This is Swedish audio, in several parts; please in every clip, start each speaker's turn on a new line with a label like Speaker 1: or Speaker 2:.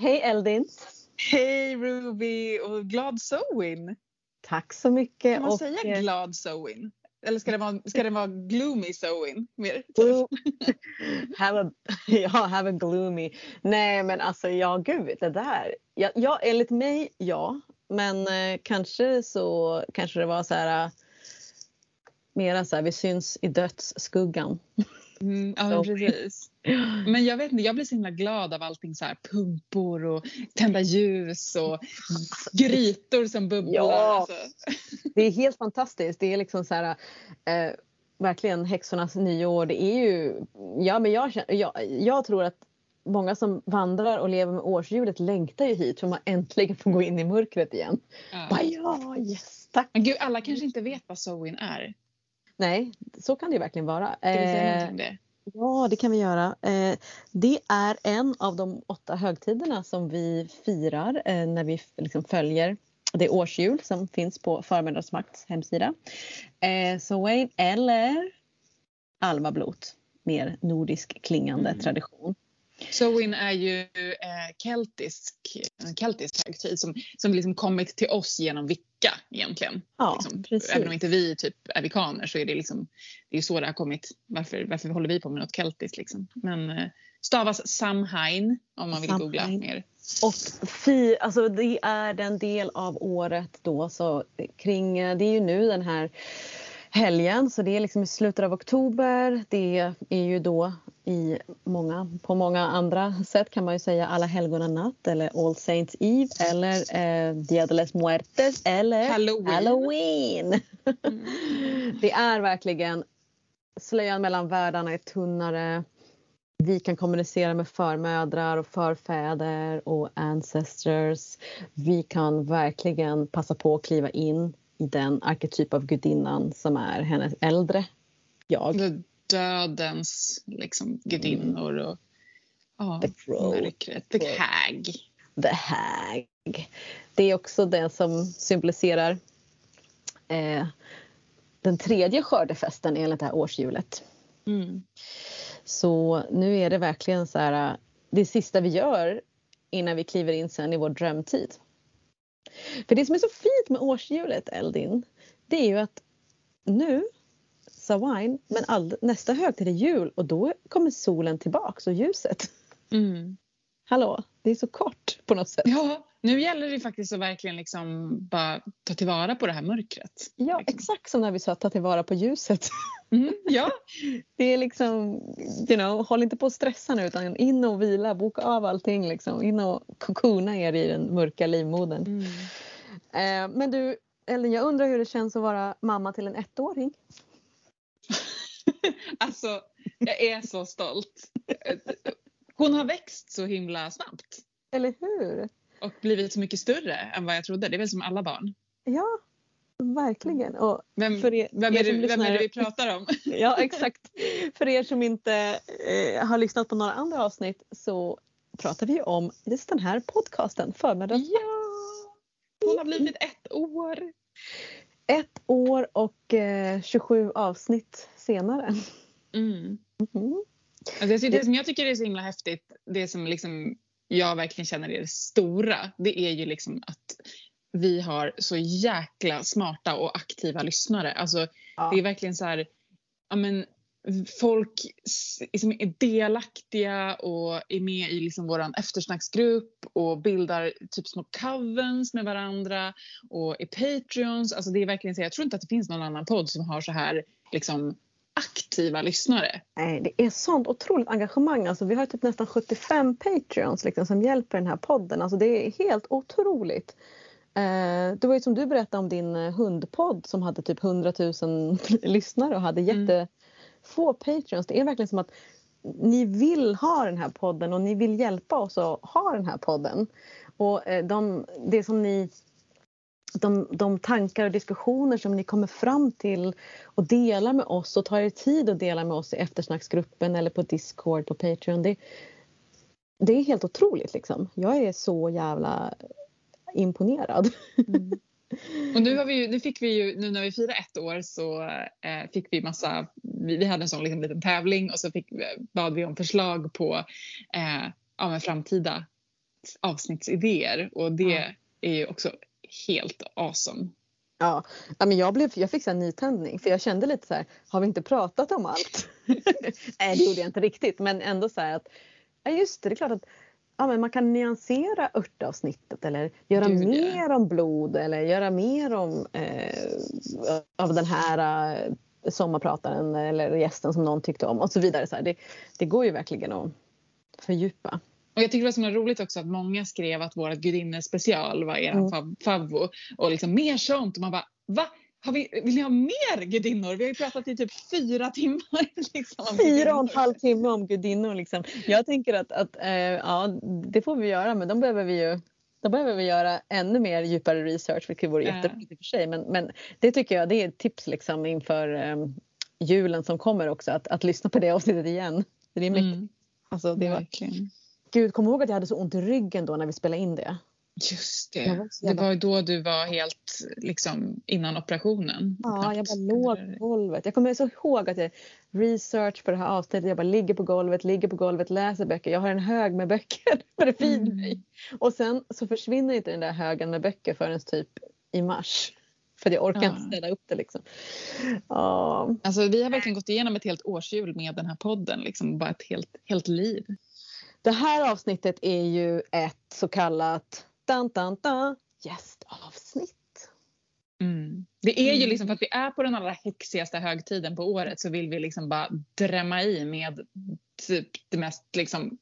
Speaker 1: Hej Eldin!
Speaker 2: Hej Ruby och glad sewing!
Speaker 1: Tack så mycket.
Speaker 2: Kan man
Speaker 1: och,
Speaker 2: säga
Speaker 1: eh,
Speaker 2: glad sewing? Eller ska det vara, ska det vara gloomy sewing? Mer?
Speaker 1: glo- have, a, ja, have a gloomy. Nej men alltså ja gud det där. Ja, ja enligt mig ja. Men eh, kanske så kanske det var så här. eh, Mera så här vi syns i dödsskuggan.
Speaker 2: Mm, ja men precis. Men jag vet inte, jag blir så himla glad av allting så här pumpor och tända ljus och grytor som bubblar.
Speaker 1: Ja.
Speaker 2: Alltså.
Speaker 1: Det är helt fantastiskt. Det är liksom så här, eh, verkligen häxornas nyår. Det är ju, ja men jag, jag, jag tror att många som vandrar och lever med årshjulet längtar ju hit för man äntligen får gå in i mörkret igen. Bara,
Speaker 2: Ja.
Speaker 1: ja, yes, tack.
Speaker 2: Men gud, alla kanske inte vet vad sewing är.
Speaker 1: Nej, så kan det ju verkligen vara.
Speaker 2: Ska vi säga
Speaker 1: Eh,
Speaker 2: om det?
Speaker 1: Ja, det kan vi göra. Eh, det är en av de åtta högtiderna som vi firar eh, när vi liksom följer det årshjul som finns på Förmiddagsmakts hemsida. Eh, så Wayne eller Almablot, mer nordisk klingande
Speaker 2: Mm.
Speaker 1: tradition.
Speaker 2: Sewing är ju eh, keltisk, en keltisk högtid som, som liksom kommit till oss genom vicka egentligen.
Speaker 1: Ja,
Speaker 2: liksom.
Speaker 1: precis.
Speaker 2: Även om inte vi typ är vikaner så är det liksom, det är så det har kommit. Varför, varför håller vi på med något keltiskt liksom? Men eh, stavas Samhain om man vill googla
Speaker 1: Samhain.
Speaker 2: mer.
Speaker 1: Och fi, alltså det är den del av året då så kring, det är ju nu den här helgen så det är liksom i slutet av oktober. Det är ju då i många, på många andra sätt kan man ju säga alla helgona natt eller All Saints Eve eller eh, Dia de las Muertes eller
Speaker 2: Halloween.
Speaker 1: Halloween.
Speaker 2: Mm.
Speaker 1: Det är verkligen slöjan mellan världarna är tunnare. Vi kan kommunicera med förmödrar och förfäder och ancestors. Vi kan verkligen passa på att kliva in den arketyp av gudinnan som är hennes äldre jag.
Speaker 2: Dödens liksom, gudinnor och ja, mörkret. The hag.
Speaker 1: The Hag. Det är också den som symboliserar eh, den tredje skördefesten enligt det här årshjulet.
Speaker 2: Mm.
Speaker 1: Så nu är det verkligen så här, det sista vi gör innan vi kliver in sen i vår drömtid. För det som är så fint med årshjulet Eldin, det är ju att nu, Samhain, men all, nästa högtid är jul och då kommer solen tillbaks och ljuset.
Speaker 2: Mm.
Speaker 1: Hallå, det är så kort på något sätt.
Speaker 2: Ja, nu gäller det faktiskt att verkligen liksom bara ta tillvara på det här mörkret.
Speaker 1: Ja,
Speaker 2: liksom.
Speaker 1: exakt som när vi sa ta tillvara på ljuset.
Speaker 2: Mm, ja,
Speaker 1: Det är liksom, you know, håll inte på att stressa nu utan in och vila, boka av allting liksom. In och kokona er i den mörka livmodern.
Speaker 2: mm.
Speaker 1: Eh, men du, Ellen, jag undrar hur det känns att vara mamma till en ettåring.
Speaker 2: alltså jag är så stolt. Hon har växt så himla snabbt
Speaker 1: Eller hur?
Speaker 2: och blivit så mycket större än vad jag trodde. Det är väl som alla barn.
Speaker 1: Ja, verkligen. Och
Speaker 2: Vem,
Speaker 1: för er,
Speaker 2: vem,
Speaker 1: er
Speaker 2: är,
Speaker 1: som
Speaker 2: det, vem är det vi pratar om?
Speaker 1: Ja, exakt. För er som inte eh, har lyssnat på några andra avsnitt så pratar vi om just den här podcasten, Förmiddags.
Speaker 2: Ja! Hon har blivit ett år.
Speaker 1: Ett år och eh, 27 avsnitt senare.
Speaker 2: Mm.
Speaker 1: Mhm.
Speaker 2: Alltså, det, som jag tycker är så himla häftigt, det som liksom jag verkligen känner är det stora, det är ju liksom att vi har så jäkla smarta och aktiva lyssnare. Alltså,
Speaker 1: Ja.
Speaker 2: Det är verkligen så här, ja men folk liksom är delaktiga och är med i liksom vår eftersnacksgrupp och bildar typ små covens med varandra och är patreons. Alltså det är verkligen så, jag tror inte att det finns någon annan podd som har så här liksom aktiva lyssnare.
Speaker 1: Nej, det är sånt otroligt engagemang. Alltså, vi har typ nästan 75 Patreons liksom, som hjälper den här podden. Alltså, det är helt otroligt. Eh, det var ju som du berättade om din eh, hundpodd som hade typ 100 000 lyssnare och hade
Speaker 2: Mm.
Speaker 1: jättefå Patreons. Det är verkligen som att ni vill ha den här podden och ni vill hjälpa oss att ha den här podden. Och eh, de, det som ni de, de tankar och diskussioner som ni kommer fram till och delar med oss och tar er tid att dela med oss i eftersnacksgruppen eller på Discord på Patreon. Det, det är helt otroligt liksom. Jag är så jävla imponerad.
Speaker 2: Och nu, har vi ju, nu fick vi ju, nu när vi firar ett år så eh, fick vi massa, vi, vi hade en sån liksom liten tävling och så fick, bad vi om förslag på eh, ja, framtida avsnittsidéer och det
Speaker 1: Ja.
Speaker 2: är ju också helt awesome.
Speaker 1: Ja, ja men jag, blev, jag fick här nytändning för jag kände lite så här, har vi inte pratat om allt? Nej det gjorde jag inte riktigt men ändå så här att, ja just det, det är klart att ja, men man kan nyansera örtavsnittet eller göra
Speaker 2: Gud, ja.
Speaker 1: mer om blod eller göra mer om eh, av den här eh, sommarprataren eller gästen som någon tyckte om och så vidare. Så här. Det, det går ju verkligen att fördjupa.
Speaker 2: Och jag tycker det var så roligt också att många skrev att vårat gudinnespecial var er
Speaker 1: Mm.
Speaker 2: fav- favvo. Och liksom mer sånt. Och man bara, va? Har vi, vill ni ha mer gudinnor? Vi har ju pratat i typ fyra timmar. Liksom, om
Speaker 1: Fyra och en halv timme om gudinnor. Liksom. Jag tänker att, att eh, ja, det får vi göra men då behöver vi ju då behöver vi göra ännu mer djupare research vilket vore jättebra i och för sig. Men, men det tycker jag det är ett tips liksom inför eh, julen som kommer också att, att lyssna på det avsnittet igen. Det är mäktigt.
Speaker 2: Mm,
Speaker 1: Alltså, det var,
Speaker 2: verkligen.
Speaker 1: Gud, kom ihåg att jag hade så ont i ryggen då när vi spelade in det.
Speaker 2: Just det.
Speaker 1: var
Speaker 2: Det var ju då du var helt liksom innan operationen.
Speaker 1: Ja, jag bara låg på golvet. Jag kommer så ihåg att jag research på det här avsnittet. Jag bara ligger på golvet, ligger på golvet, läser böcker. Jag har en hög med böcker bredvid
Speaker 2: Mm.
Speaker 1: mig. Och sen så försvinner inte den där högen med böcker förrän typ i mars. För jag orkar
Speaker 2: Ja.
Speaker 1: inte städa upp det liksom. Ja,
Speaker 2: Alltså, vi har verkligen gått igenom ett helt årshjul med den här podden. Liksom, bara ett helt, helt liv.
Speaker 1: Det här avsnittet är ju ett så kallat dan, dan, dan, gästavsnitt.
Speaker 2: Mm. Det är ju
Speaker 1: Mm.
Speaker 2: liksom för att vi är på den allra häxigaste högtiden på året så vill vi liksom bara drämma i med typ det mest liksom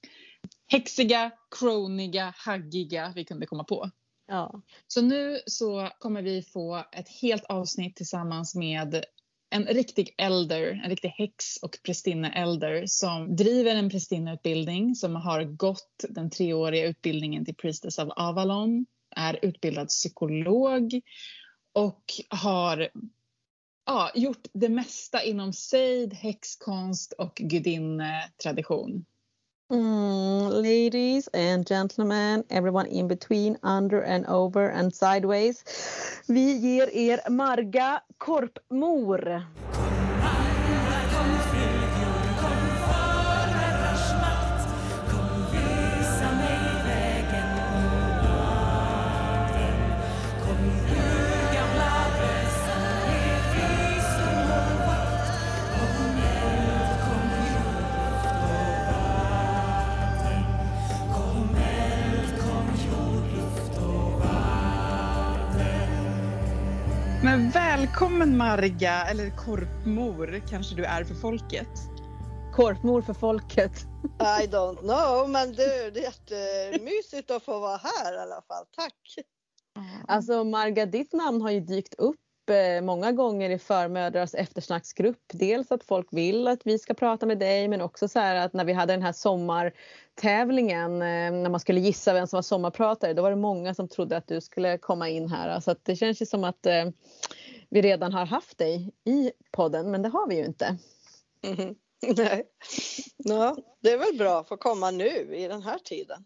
Speaker 2: häxiga, croniga, haggiga vi kunde komma på.
Speaker 1: Ja.
Speaker 2: Så nu så kommer vi få ett helt avsnitt tillsammans med en riktig elder, en riktig häx och prästinneelder som driver en prästinneutbildning som har gått den treåriga utbildningen till Priestess of Avalon, är utbildad psykolog och har ja, gjort det mesta inom sejd, häxkonst och gudinnetradition.
Speaker 1: Mm, ladies and gentlemen, everyone in between, under and over and sideways. Vi ger er Marga Korpmor.
Speaker 2: Men välkommen Marga, eller korpmor kanske du är för folket.
Speaker 1: Korpmor för folket.
Speaker 3: I don't know, men du, det är jättemysigt att få vara här i alla fall. Tack!
Speaker 1: Alltså Marga, ditt namn har ju dykt upp många gånger i förmödrars eftersnacksgrupp. Dels att folk vill att vi ska prata med dig men också så här att när vi hade den här sommartävlingen eh, när man skulle gissa vem som var sommarpratare då var det många som trodde att du skulle komma in här. Så att det känns ju som att eh, vi redan har haft dig i podden men det har vi ju inte.
Speaker 3: Mhm. Nej. Ja, det är väl bra att få komma nu i den här tiden.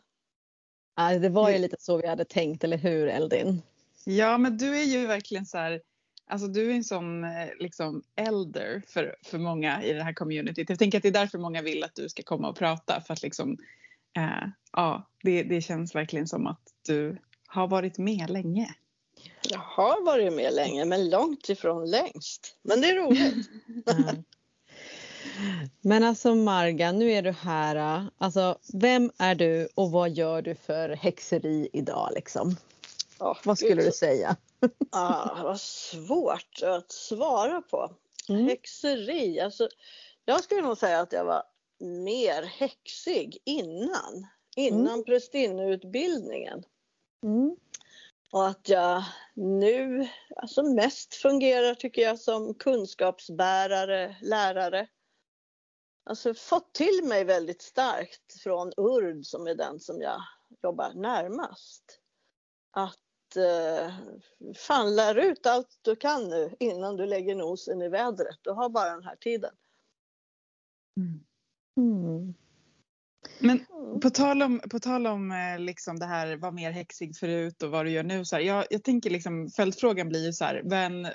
Speaker 1: Ja, det var ju lite så vi hade tänkt, eller hur Eldin?
Speaker 2: Ja, men du är ju verkligen så här, alltså du är en sån eh, liksom elder för, för många i det här communityt. Jag tänker att det är därför många vill att du ska komma och prata för att liksom, eh, ja, det, det känns verkligen som att du har varit med länge.
Speaker 3: Jag har varit med länge, men långt ifrån längst. Men det är roligt.
Speaker 1: Mm. Men alltså Marga, nu är du här. Alltså, vem är du och vad gör du för häxeri idag liksom?
Speaker 3: Ja,
Speaker 1: Vad skulle du säga?
Speaker 3: Ah, vad svårt att svara på.
Speaker 1: Mm.
Speaker 3: Häxeri, alltså jag skulle nog säga att jag var mer häxig innan. Innan prästinneutbildningen.
Speaker 1: Mm.
Speaker 3: Och att jag nu alltså mest fungerar tycker jag som kunskapsbärare, lärare. Alltså fått till mig väldigt starkt från URD som är den som jag jobbar närmast. Att eh, fan lär ut allt du kan nu innan du lägger nosen i vädret. Du har bara den här tiden.
Speaker 1: Mm.
Speaker 2: Men
Speaker 3: Mm.
Speaker 2: på tal om, på tal om eh, liksom det här var mer häxig förut och vad du gör nu. Så här, jag, jag tänker liksom följdfrågan blir ju så här, men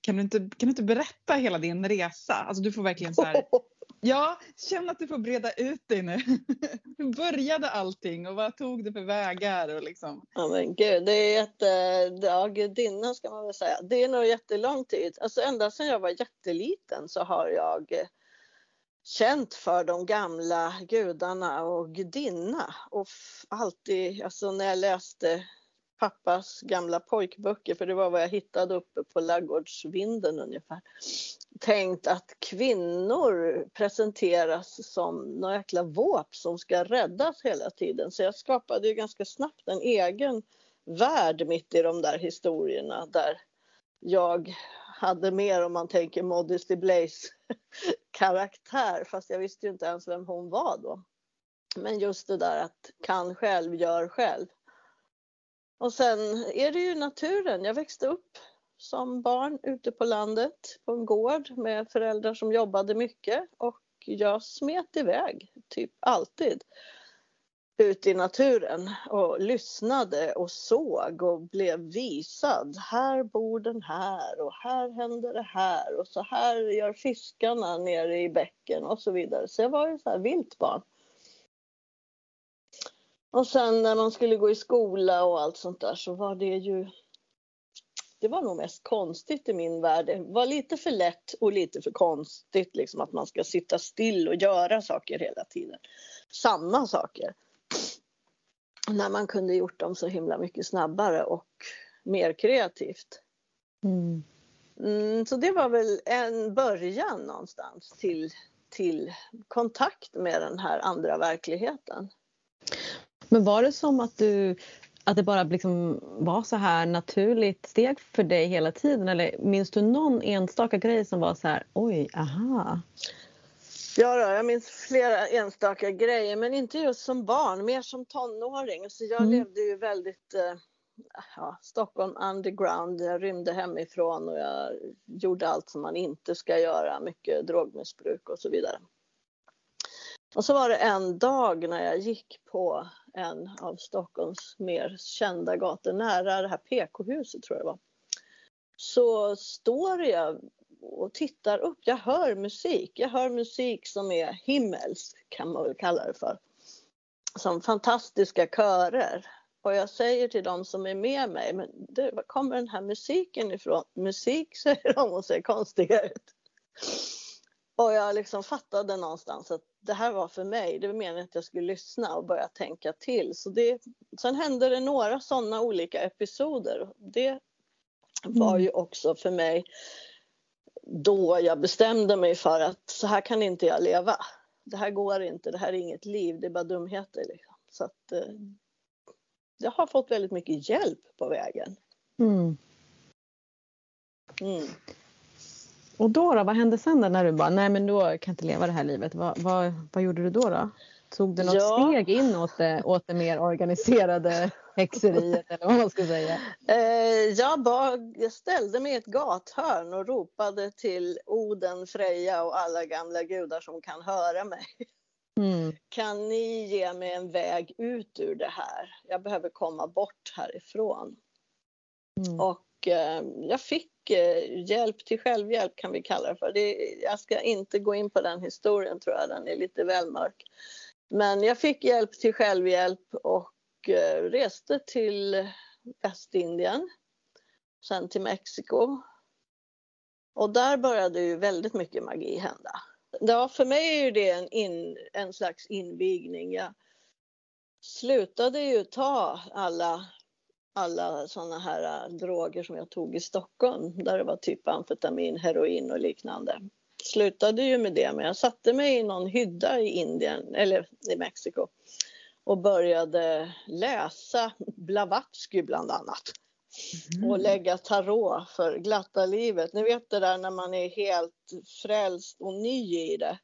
Speaker 2: kan du, inte, kan du inte berätta hela din resa? Alltså du får verkligen så här, Ja, känn att du får breda ut dig nu. Hur började allting och vad tog det för vägar? Och liksom?
Speaker 3: Ja men gud, det är jätte... Ja, gudinna ska man väl säga. Det är nog jättelång tid. Alltså ända sedan jag var jätteliten så har jag känt för de gamla gudarna och gudinna. Och alltid, alltså när jag läste pappas gamla pojkböcker, för det var vad jag hittade uppe på laggårdsvinden ungefär. Tänkt att kvinnor presenteras som några jäkla våp som ska räddas hela tiden. Så jag skapade ju ganska snabbt en egen värld mitt i de där historierna där jag hade mer om man tänker Modesty Blaze karaktär fast jag visste ju inte ens vem hon var då. Men just det där att kan själv, gör själv. Och sen är det ju naturen. Jag växte upp som barn ute på landet på en gård med föräldrar som jobbade mycket och jag smet iväg, typ alltid, ut i naturen och lyssnade och såg och blev visad. Här bor den här och här händer det här och så här gör fiskarna nere i bäcken och så vidare. Så jag var ju så här vilt barn. Och sen när man skulle gå i skola och allt sånt där så var det ju det var nog mest konstigt i min värld. Det var lite för lätt och lite för konstigt liksom att man ska sitta still och göra saker hela tiden. Samma saker. När man kunde gjort dem så himla mycket snabbare och mer kreativt. Mm. Mm, så det var väl en början någonstans till, till kontakt med den här andra verkligheten.
Speaker 1: Men var det som att du att det bara liksom var så här naturligt steg för dig hela tiden eller minns du någon enstaka grej som var så här oj, aha?
Speaker 3: Ja, då, jag minns flera enstaka grejer men inte just som barn, mer som tonåring. Så jag mm. levde ju väldigt eh, ja, Stockholm underground. Jag rymde hemifrån och jag gjorde allt som man inte ska göra, mycket drogmissbruk och så vidare. Och så var det en dag när jag gick på en av Stockholms mer kända gator, nära det här PK-huset tror jag det var. Så står jag och tittar upp. Jag hör musik. Jag hör musik som är himmelsk kan man väl kalla det för. Som fantastiska körer. Och jag säger till dem som är med mig, men du, var kommer den här musiken ifrån? Musik säger de och ser konstiga ut. Och jag liksom fattade någonstans att det här var för mig. Det var meningen att jag skulle lyssna och börja tänka till. Så det, sen hände det några sådana olika episoder. Det var mm. ju också för mig då jag bestämde mig för att så här kan inte jag leva. Det här går inte, det här är inget liv, det är bara dumheter. Liksom. Så att, eh, jag har fått väldigt mycket hjälp på vägen. Mm.
Speaker 1: Mm. Och då, då, vad hände sen när du bara, nej men då kan jag inte leva det här livet. Vad, vad, vad gjorde du då? då? Tog du något ja. steg in åt det, åt det mer organiserade häxeriet eller vad man ska säga?
Speaker 3: Eh, jag, bara, jag ställde mig i ett gathörn och ropade till Oden, Freja och alla gamla gudar som kan höra mig. Mm. Kan ni ge mig en väg ut ur det här? Jag behöver komma bort härifrån. Mm. Och eh, jag fick Eh, hjälp till självhjälp kan vi kalla det för. Det, jag ska inte gå in på den historien tror jag, den är lite väl mörk. Men jag fick hjälp till självhjälp och eh, reste till Västindien, sen till Mexiko. Och där började ju väldigt mycket magi hända. Ja, för mig är det en, in, en slags invigning. Jag slutade ju ta alla alla sådana här äh, droger som jag tog i Stockholm där det var typ amfetamin, heroin och liknande. Slutade ju med det men jag satte mig i någon hydda i Indien eller i Mexiko och började läsa Blavatsky bland annat. Mm. Och lägga tarot för glatta livet. Ni vet det där när man är helt frälst och ny i det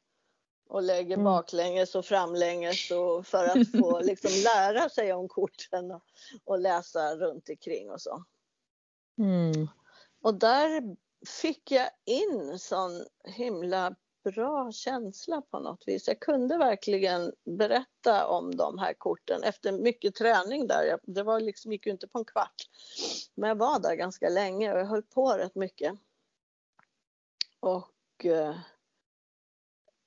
Speaker 3: och lägger mm. baklänges och framlänges och för att få liksom lära sig om korten och, och läsa runt omkring och så. Mm. Och där fick jag in sån himla bra känsla på något vis. Jag kunde verkligen berätta om de här korten efter mycket träning där. Det var liksom, gick ju inte på en kvart. Men jag var där ganska länge och jag höll på rätt mycket. Och eh,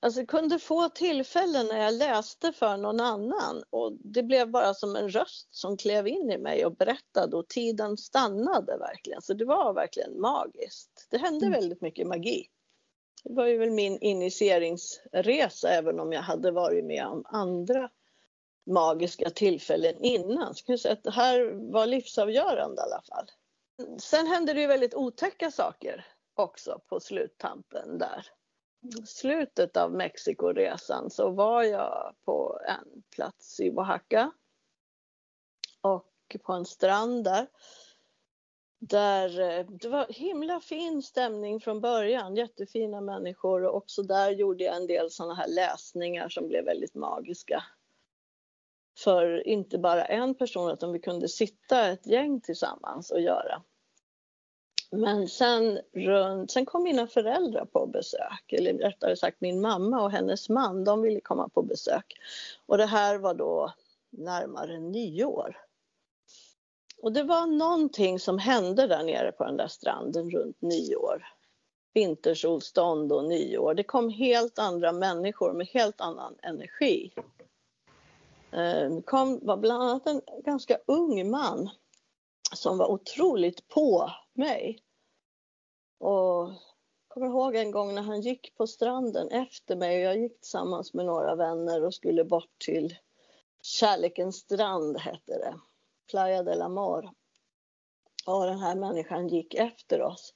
Speaker 3: Alltså kunde få tillfällen när jag läste för någon annan och det blev bara som en röst som klev in i mig och berättade och tiden stannade verkligen. Så det var verkligen magiskt. Det hände mm. väldigt mycket magi. Det var ju väl min initieringsresa även om jag hade varit med om andra magiska tillfällen innan. Så kan säga att det här var livsavgörande i alla fall. Sen hände det ju väldigt otäcka saker också på sluttampen där. Slutet av Mexikoresan så var jag på en plats i Oaxaca och på en strand där. Där eh, det var himla fin stämning från början, jättefina människor och också där gjorde jag en del sådana här läsningar som blev väldigt magiska för inte bara en person utan vi kunde sitta ett gäng tillsammans och göra. Men sen, runt, sen kom mina föräldrar på besök, eller rättare sagt min mamma och hennes man, de ville komma på besök. Och det här var då närmare nyår. Och det var någonting som hände där nere på den där stranden runt nyår. Vintersolstånd och nyår. Det kom helt andra människor med helt annan energi. Det kom, var bland annat en ganska ung man som var otroligt på mig. Och jag kommer ihåg en gång när han gick på stranden efter mig och jag gick tillsammans med några vänner och skulle bort till Kärlekens strand hette det. Playa del Amor. Och den här människan gick efter oss.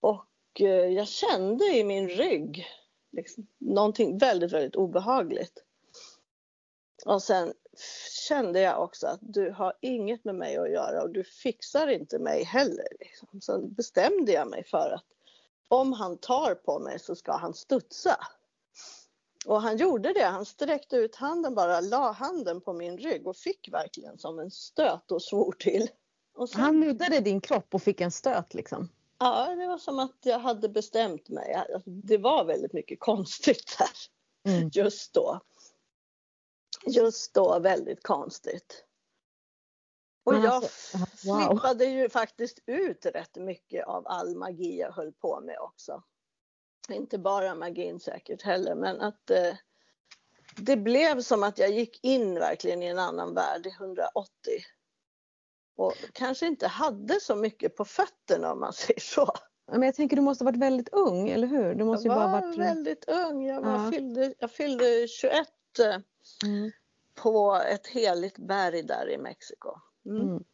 Speaker 3: Och eh, jag kände i min rygg liksom, någonting väldigt, väldigt obehagligt. Och sen kände jag också att du har inget med mig att göra och du fixar inte mig heller. Liksom. Så bestämde jag mig för att om han tar på mig så ska han studsa. Och han gjorde det. Han sträckte ut handen bara, la handen på min rygg och fick verkligen som en stöt och svor till. Och
Speaker 1: sen... Han nuddade din kropp och fick en stöt liksom?
Speaker 3: Ja, det var som att jag hade bestämt mig. Det var väldigt mycket konstigt där mm. just då just då väldigt konstigt. Och jag alltså, wow. flippade ju faktiskt ut rätt mycket av all magi jag höll på med också. Inte bara magin säkert heller men att eh, det blev som att jag gick in verkligen i en annan värld i 180. Och kanske inte hade så mycket på fötterna om man säger så.
Speaker 1: Men jag tänker du måste ha varit väldigt ung, eller hur? Du måste
Speaker 3: jag var
Speaker 1: bara varit...
Speaker 3: väldigt ung. Jag, var, ja. fyllde, jag fyllde 21 mm. På ett heligt berg där i Mexiko. Mm. Mm.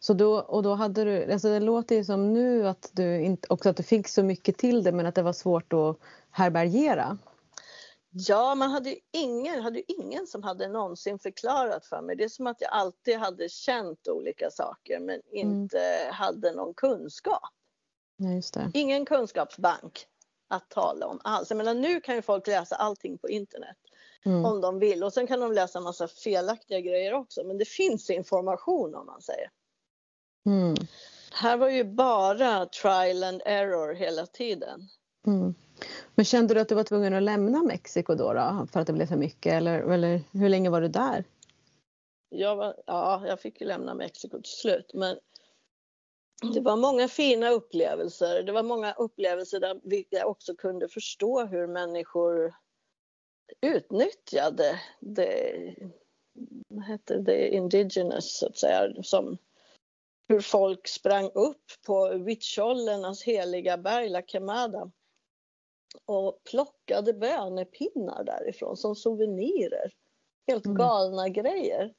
Speaker 1: Så då, och då hade du, alltså det låter ju som nu att du inte, också att du fick så mycket till det men att det var svårt att härbärgera.
Speaker 3: Ja, man hade ju ingen, hade ingen som hade någonsin förklarat för mig. Det är som att jag alltid hade känt olika saker men inte mm. hade någon kunskap.
Speaker 1: Ja,
Speaker 3: Ingen kunskapsbank att tala om alls. Jag menar, nu kan ju folk läsa allting på internet mm. om de vill och sen kan de läsa massa felaktiga grejer också men det finns information om man säger. Mm. Här var ju bara trial and error hela tiden.
Speaker 1: Mm. Men kände du att du var tvungen att lämna Mexiko då, då för att det blev för mycket eller, eller hur länge var du där?
Speaker 3: Jag var, ja, jag fick ju lämna Mexiko till slut men det var många fina upplevelser. Det var många upplevelser där jag också kunde förstå hur människor utnyttjade det, vad heter det, indigenous så att säga, som hur folk sprang upp på Huichollernas heliga berg, La Quemada och plockade bönepinnar därifrån som souvenirer. Helt mm. galna mm. grejer.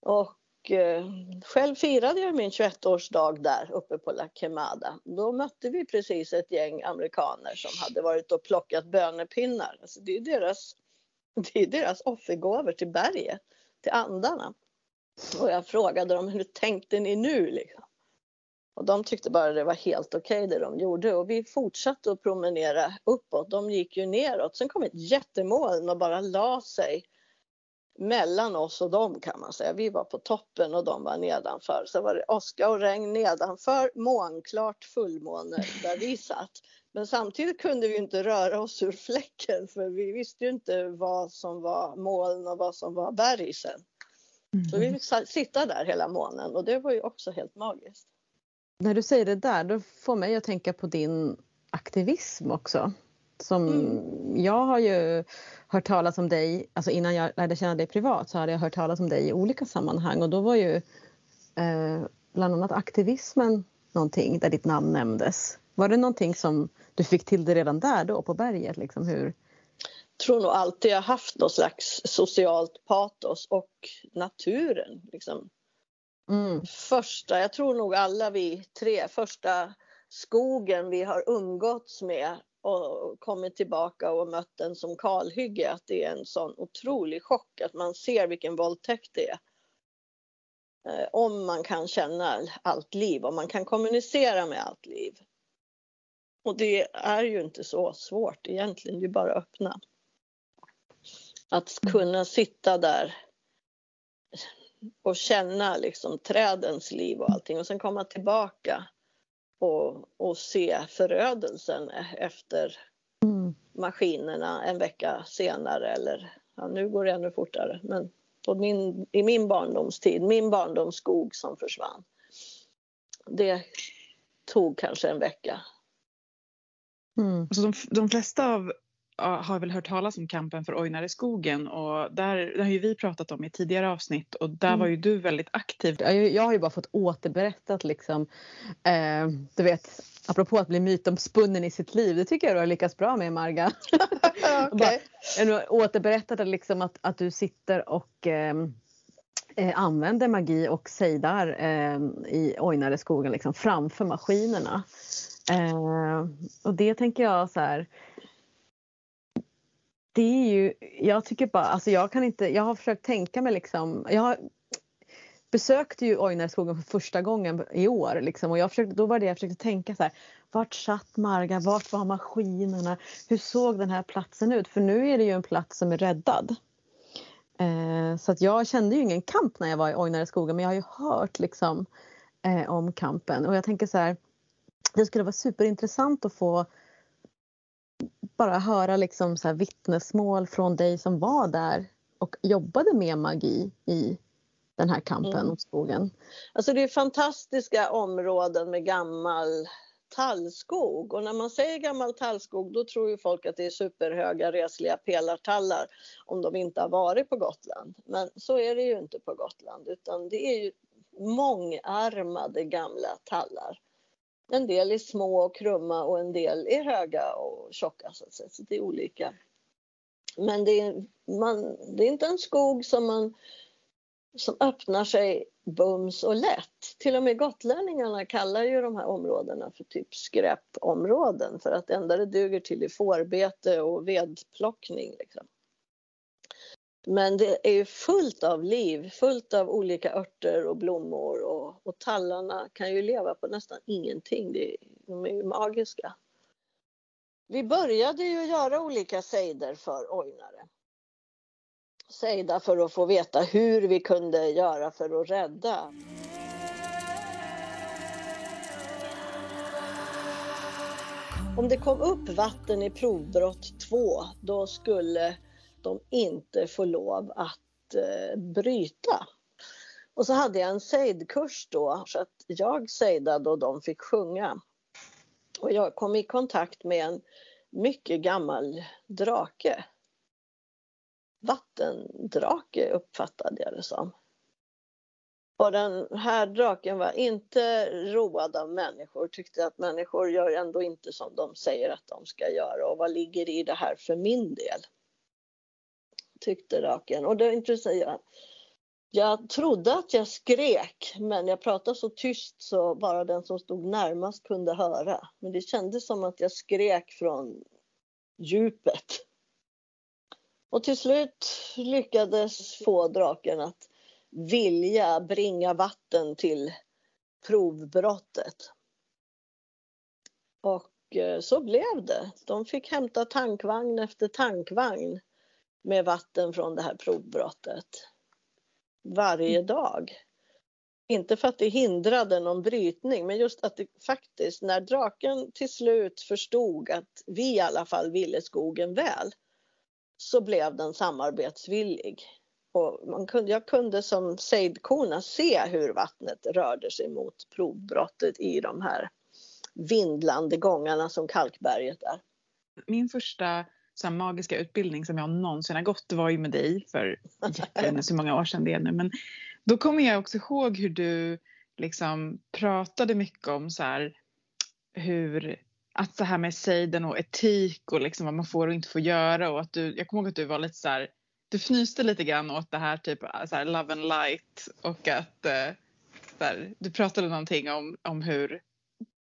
Speaker 3: Och eh, själv firade jag min 21-årsdag där uppe på La Quemada. Då mötte vi precis ett gäng amerikaner som hade varit och plockat bönepinnar. Alltså det, är deras, det är deras offergåvor till berget, till andarna. Och jag frågade dem, hur tänkte ni nu? Liksom. Och de tyckte bara det var helt okej okay det de gjorde och vi fortsatte att promenera uppåt. De gick ju neråt. Sen kom ett jättemoln och bara la sig mellan oss och dem kan man säga. Vi var på toppen och de var nedanför. Så var det åska och regn nedanför, månklart fullmåne där vi satt. Men samtidigt kunde vi inte röra oss ur fläcken för vi visste ju inte vad som var moln och vad som var berg sen. Så vi fick sitta där hela månen och det var ju också helt magiskt.
Speaker 1: När du säger det där, då får mig att tänka på din aktivism också. Som, mm. Jag har ju hört talas om dig, alltså innan jag lärde känna dig privat så hade jag hört talas om dig i olika sammanhang och då var ju eh, bland annat aktivismen någonting där ditt namn nämndes. Var det någonting som du fick till det redan där då på berget? Liksom hur?
Speaker 3: Jag tror nog alltid jag haft något slags socialt patos och naturen. Liksom. Mm. Första, jag tror nog alla vi tre, första skogen vi har umgåtts med och kommit tillbaka och mött den som kalhygge, att det är en sån otrolig chock att man ser vilken våldtäkt det är. Eh, om man kan känna allt liv, om man kan kommunicera med allt liv. Och det är ju inte så svårt egentligen, det är bara att öppna. Att kunna sitta där och känna liksom trädens liv och allting och sen komma tillbaka och, och se förödelsen efter mm. maskinerna en vecka senare eller ja, nu går det ännu fortare men på min, i min barndomstid, min barndomsskog som försvann. Det tog kanske en vecka.
Speaker 2: Mm. Alltså de, de flesta av har väl hört talas om kampen för Ojnare skogen och där, där har ju vi pratat om i tidigare avsnitt och där mm. var ju du väldigt aktiv.
Speaker 1: Jag, jag har ju bara fått återberättat liksom, eh, du vet, apropå att bli mytomspunnen i sitt liv, det tycker jag du har lyckats bra med Marga. okay. bara, återberättat liksom att, att du sitter och eh, eh, använder magi och sejdar eh, i Ojnare skogen liksom, framför maskinerna. Eh, och det tänker jag så här, det är ju, jag tycker bara, alltså jag kan inte, jag har försökt tänka mig liksom, jag har besökte ju Ojnarskogen för första gången i år liksom, och jag försökte, då var det jag försökte tänka så här, vart satt Marga, vart var maskinerna, hur såg den här platsen ut? För nu är det ju en plats som är räddad. Eh, så att jag kände ju ingen kamp när jag var i Ojnareskogen men jag har ju hört liksom eh, om kampen och jag tänker så här, det skulle vara superintressant att få bara höra liksom så här vittnesmål från dig som var där och jobbade med magi i den här kampen mm. skogen.
Speaker 3: Alltså det är fantastiska områden med gammal tallskog och när man säger gammal tallskog då tror ju folk att det är superhöga resliga pelartallar om de inte har varit på Gotland. Men så är det ju inte på Gotland utan det är ju mångarmade gamla tallar en del är små och krumma och en del är höga och tjocka så, att säga. så det är olika. Men det är, man, det är inte en skog som, man, som öppnar sig bums och lätt. Till och med gotlänningarna kallar ju de här områdena för typ skräpområden för att det enda det duger till är fårbete och vedplockning. Liksom. Men det är ju fullt av liv, fullt av olika örter och blommor och, och tallarna kan ju leva på nästan ingenting. Det, de är ju magiska. Vi började ju göra olika sejder för ojnare. Sejda för att få veta hur vi kunde göra för att rädda. Om det kom upp vatten i provbrott 2 då skulle de inte får lov att eh, bryta. Och så hade jag en sejdkurs då så att jag sejdade och de fick sjunga. Och jag kom i kontakt med en mycket gammal drake. Vattendrake uppfattade jag det som. Och den här draken var inte road av människor, tyckte att människor gör ändå inte som de säger att de ska göra och vad ligger i det här för min del? Tyckte röken. Och det är intressant. Jag trodde att jag skrek, men jag pratade så tyst så bara den som stod närmast kunde höra. Men det kändes som att jag skrek från djupet. Och till slut lyckades få draken att vilja bringa vatten till provbrottet. Och eh, så blev det. De fick hämta tankvagn efter tankvagn med vatten från det här provbrottet varje mm. dag. Inte för att det hindrade någon brytning men just att det faktiskt när draken till slut förstod att vi i alla fall ville skogen väl så blev den samarbetsvillig. Och man kunde, jag kunde som sejdkona se hur vattnet rörde sig mot provbrottet i de här vindlande gångarna som kalkberget är.
Speaker 2: min första så här, magiska utbildning som jag någonsin har gått det var ju med dig för jättelänge så många år sedan det är nu. Men då kommer jag också ihåg hur du liksom pratade mycket om så här, hur att det här med sejden och etik och liksom vad man får och inte får göra och att du, jag kommer ihåg att du var lite så här, du fnyste lite grann åt det här typ äh, så här, love and light och att eh, du pratade någonting om, om hur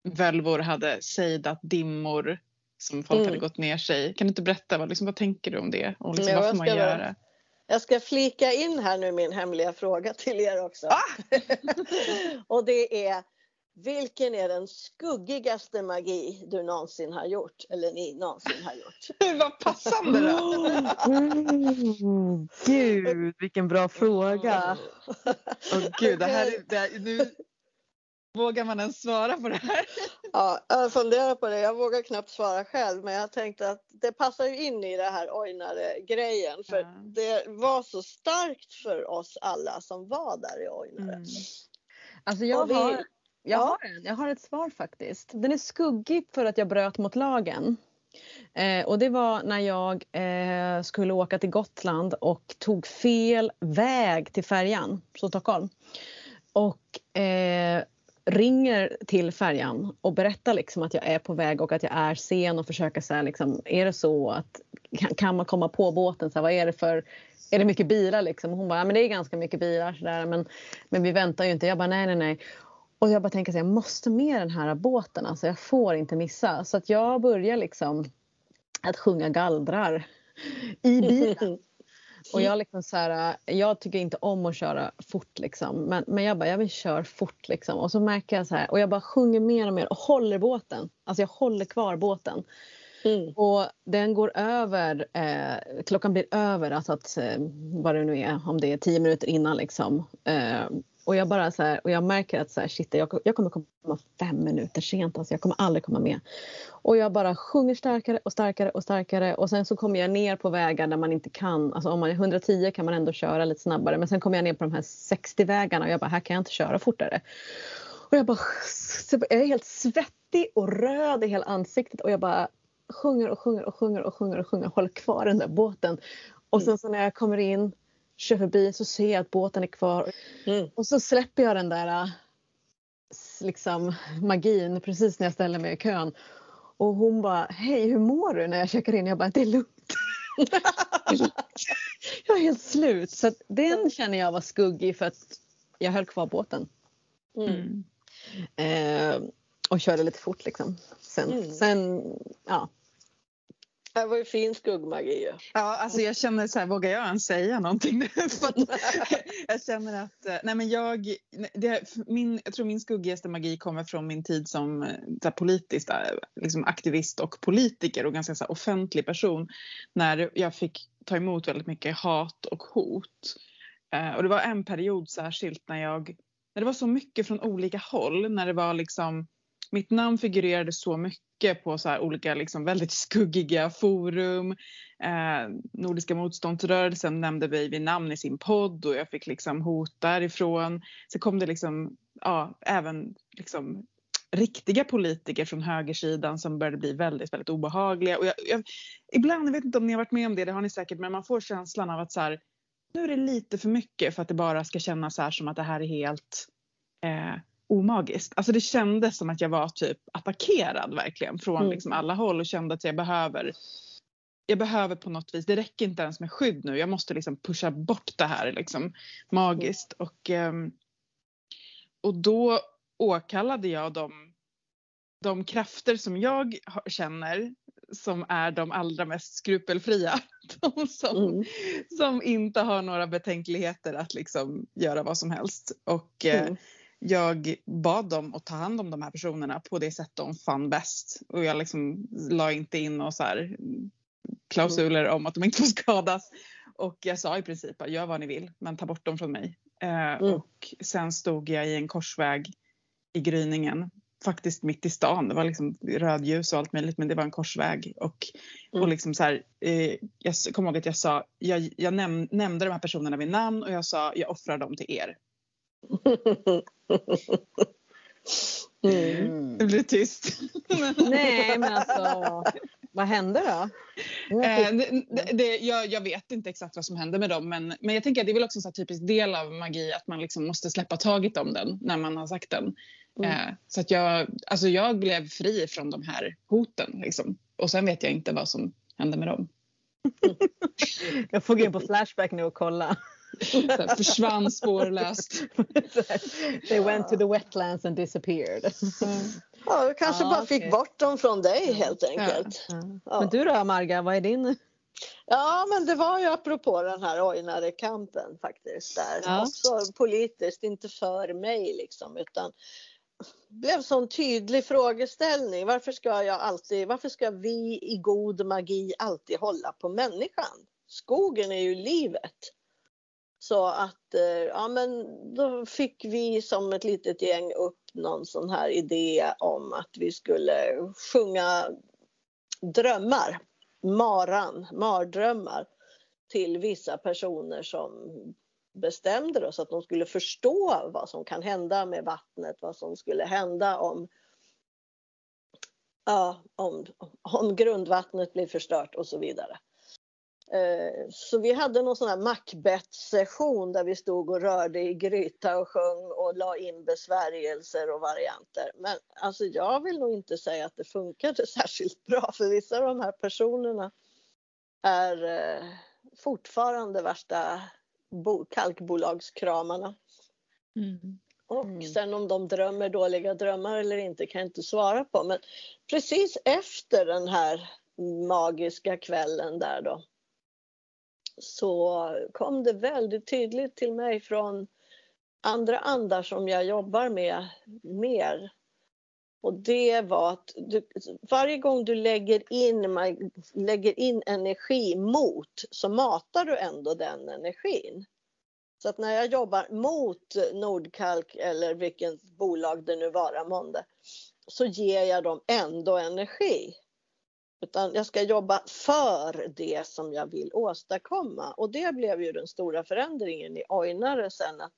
Speaker 2: völvor hade sejdat dimmor som folk
Speaker 3: Mm.
Speaker 2: hade gått ner sig. Kan du inte berätta vad, liksom, vad tänker du om det och liksom,
Speaker 3: Jo,
Speaker 2: vad
Speaker 3: jag
Speaker 2: får man göra?
Speaker 3: Jag ska flika in här nu min hemliga fråga till er också.
Speaker 2: Ah!
Speaker 3: och det är vilken är den skuggigaste magi du någonsin har gjort? Eller ni någonsin har gjort?
Speaker 2: vad passande då!
Speaker 1: Mm, gud, vilken bra fråga.
Speaker 2: Åh gud, det här är, det här, nu vågar man ens svara på det här.
Speaker 3: Ja, jag funderar på det. Jag vågar knappt svara själv men jag tänkte att det passar ju in i det här Ojnare-grejen. För
Speaker 2: Ja.
Speaker 3: det var så starkt för oss alla som var där i Ojnare.
Speaker 2: Mm.
Speaker 1: Alltså jag,
Speaker 3: vi-
Speaker 1: har, jag,
Speaker 3: Ja.
Speaker 1: har en, jag har ett svar faktiskt. Den är skuggig för att jag bröt mot lagen. Eh, och det var när jag eh, skulle åka till Gotland och tog fel väg till färjan från Stockholm. Och eh, ringer till färjan och berättar liksom att jag är på väg och att jag är sen och försöker så här liksom, är det så att kan, kan man komma på båten så här, vad är det för är det mycket bilar liksom? Och hon bara, ja men det är ganska mycket bilar så där, men, men vi väntar ju inte. Jag bara, nej nej nej. Och jag bara tänker att jag måste med den här båten, alltså jag får inte missa. Så att jag börjar liksom att sjunga gallrar i bilen. Och jag, liksom så här, jag tycker inte om att köra fort liksom. Men, men jag bara, jag vill köra fort liksom. Och så märker jag så här, och jag bara sjunger mer och mer och håller båten. Alltså jag håller kvar båten.
Speaker 3: Mm.
Speaker 1: Och den går över, eh, klockan blir över, alltså att, eh, vad det nu är, om det är tio minuter innan liksom. Eh, och jag bara så här, och jag märker att så här, shit, jag, jag kommer komma fem minuter sent, alltså jag kommer aldrig komma med. Och jag bara sjunger starkare och starkare och starkare och sen så kommer jag ner på vägar där man inte kan, alltså om man är 110 kan man ändå köra lite snabbare men sen kommer jag ner på de här 60 vägarna och jag bara, här kan jag inte köra fortare. Och jag bara, jag är helt svettig och röd i hela ansiktet och jag bara sjunger och sjunger och sjunger och sjunger och sjunger håller kvar den där båten. Och sen så när jag kommer in, kör förbi så ser jag att båten är kvar.
Speaker 3: Mm.
Speaker 1: Och så släpper jag den där äh, liksom magin precis när jag ställer mig i kön. Och hon bara, hej hur mår du när jag checkar in? Jag bara, det är lugnt. jag är helt slut. Så den känner jag var skuggig för att jag höll kvar båten.
Speaker 3: Mm.
Speaker 1: Eh, och körde lite fort liksom. Sen,
Speaker 3: Mm.
Speaker 1: sen ja.
Speaker 3: Det var ju fin skuggmagi.
Speaker 2: Ja, alltså jag känner så här, vågar jag ens säga någonting nu? Jag känner att, eh, nej men jag, det, min, jag tror min skuggigaste magi kommer från min tid som eh, så politisk eh, liksom aktivist och politiker och ganska så här, offentlig person. När jag fick ta emot väldigt mycket hat och hot. Och det var en period särskilt när jag, när det var så mycket från olika håll, när det var liksom mitt namn figurerade så mycket på så här olika liksom väldigt skuggiga forum. Eh, Nordiska motståndsrörelsen nämnde mig vid namn i sin podd och jag fick liksom hot därifrån. Så kom det liksom, ja, även liksom riktiga politiker från högersidan som började bli väldigt, väldigt obehagliga. Och jag, jag, ibland, jag vet inte om ni har varit med om det, det har ni säkert, men man får känslan av att så här, nu är det lite för mycket för att det bara ska kännas så här som att det här är helt eh, omagiskt. Alltså det kändes som att jag var typ attackerad verkligen från
Speaker 3: Mm.
Speaker 2: liksom alla håll och kände att jag behöver jag behöver på något vis, det räcker inte ens med skydd nu, jag måste liksom pusha bort det här liksom magiskt och, ehm, och då åkallade jag de, de krafter som jag känner som är de allra mest skrupelfria. De som,
Speaker 3: Mm.
Speaker 2: som inte har några betänkligheter att liksom göra vad som helst. Och eh,
Speaker 3: Mm.
Speaker 2: Jag bad dem att ta hand om de här personerna på det sätt de fann bäst. Och jag liksom la inte in och så här klausuler om att de inte får skadas. Och jag sa i princip att gör vad ni vill men ta bort dem från mig. Eh, Och sen stod jag i en korsväg i gryningen. Faktiskt mitt i stan. Det var liksom rödljus och allt möjligt men det var en korsväg. Och, och
Speaker 3: Mm.
Speaker 2: liksom så här, eh, jag kommer ihåg att jag sa, jag, jag näm- nämnde de här personerna vid namn och jag sa jag offrar dem till er.
Speaker 3: Mm.
Speaker 2: Det blev tyst.
Speaker 1: Nej men alltså. Vad hände då?
Speaker 2: Eh, det, det, det, jag, jag, vet inte exakt vad som hände med dem men, men jag tänker att det är väl också en så typisk del av magi att man liksom måste släppa taget om den när man har sagt den. Mm. Eh, så att jag, alltså jag blev fri från de här hoten liksom. och sen vet jag inte vad som hände med dem.
Speaker 1: jag får gå in på Flashback nu och kolla.
Speaker 2: Så försvann spårlöst.
Speaker 1: They went to the wetlands and disappeared.
Speaker 3: Ja, du kanske ah, bara fick bort dem från dig helt enkelt. Ja.
Speaker 1: Ja. Men du då Marga, vad är din?
Speaker 3: Ja men det var ju apropå den här Ojnare-kampen faktiskt. Där. Ja. Också politiskt, inte för mig liksom utan blev sån tydlig frågeställning. Varför ska jag alltid, varför ska vi i god magi alltid hålla på människan? Skogen är ju livet. Så att, eh, ja men då fick vi som ett litet gäng upp någon sån här idé om att vi skulle sjunga drömmar, maran, mardrömmar till vissa personer som bestämde oss så att de skulle förstå vad som kan hända med vattnet, vad som skulle hända om, ja, om, om grundvattnet blir förstört och så vidare. Eh, så vi hade någon sån här Macbeth-session där vi stod och rörde i gryta och sjöng och la in besvärjelser och varianter. Men alltså jag vill nog inte säga att det funkade särskilt bra för vissa av de här personerna är eh, fortfarande värsta kalkbolagskramarna. Mm. Och mm. sen om de drömmer dåliga drömmar eller inte kan jag inte svara på. Men precis efter den här magiska kvällen där då så kom det väldigt tydligt till mig från andra andar som jag jobbar med mer. Och det var att du, varje gång du lägger in, lägger in energi mot så matar du ändå den energin. Så att när jag jobbar mot Nordkalk eller vilket bolag det nu vara månde så ger jag dem ändå energi. Utan jag ska jobba för det som jag vill åstadkomma. Och det blev ju den stora förändringen i Ojnare sen att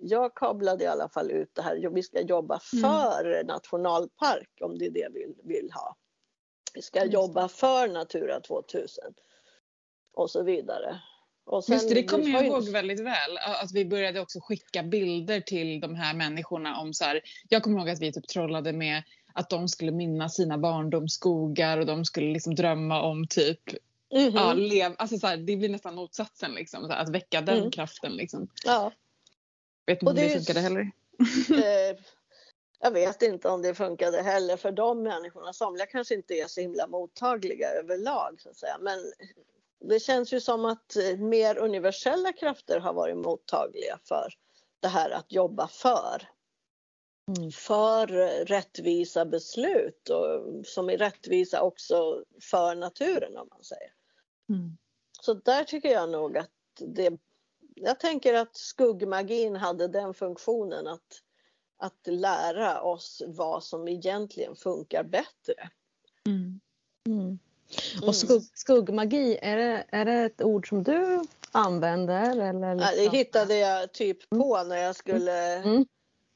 Speaker 3: jag kablade i alla fall ut det här. Vi ska jobba mm. för mm. nationalpark om det är det vi vill ha. Vi ska Just jobba för Natura 2000 och så vidare.
Speaker 2: Och sen, Just det, det kommer jag ihåg väldigt väl. Att vi började också skicka bilder till de här människorna om så här, Jag kommer ihåg att vi typ trollade med att de skulle minnas sina barndomsskogar och de skulle liksom drömma om typ mm -hmm. ja, lev, alltså så här, det blir nästan motsatsen liksom, här, att väcka den mm. kraften. Liksom.
Speaker 3: Ja.
Speaker 2: Vet inte om det, det funkade heller.
Speaker 3: Eh, jag vet inte om det funkade heller för de människorna. Somliga kanske inte är så himla mottagliga överlag så att säga. Men det känns ju som att mer universella krafter har varit mottagliga för det här att jobba för. För rättvisa beslut och som är rättvisa också för naturen om man säger. Mm. Så där tycker jag nog att det, jag tänker att skuggmagin hade den funktionen att, att lära oss vad som egentligen funkar bättre.
Speaker 1: Mm. mm. Och skugg, skuggmagi, är det, är det ett ord som du använder? Eller liksom?
Speaker 3: det hittade jag typ på när jag skulle mm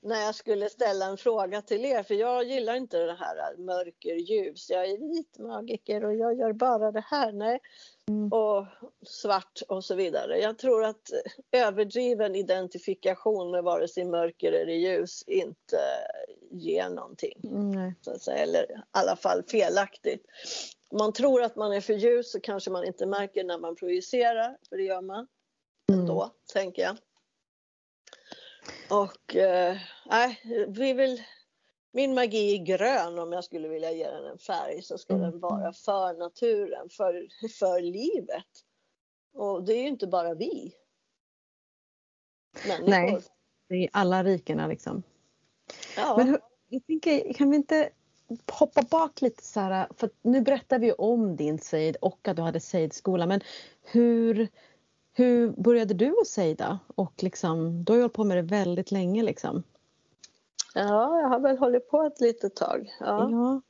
Speaker 3: när jag skulle ställa en fråga till er, för jag gillar inte det här mörker, ljus. Jag är vit magiker och jag gör bara det här. Nej. Mm. Och svart och så vidare. Jag tror att överdriven identifikation med vare sig mörker eller ljus inte ger någonting. Mm. Så att säga, eller i alla fall felaktigt. Om man tror att man är för ljus så kanske man inte märker när man projicerar, för det gör man ändå, mm. tänker jag. Och eh, vi vill, min magi är grön om jag skulle vilja ge den en färg så ska mm. den vara för naturen, för, för livet. Och det är ju inte bara vi.
Speaker 1: Människor. Nej, det är alla rikena liksom. Ja. Men hur, jag tänker, kan vi inte hoppa bak lite här, för nu berättar vi om din sejd och att du hade sejdskola men hur hur började du att sejda? Och liksom, du har ju hållit på med det väldigt länge. Liksom.
Speaker 3: Ja, jag har väl hållit på ett litet tag. Ja. ja.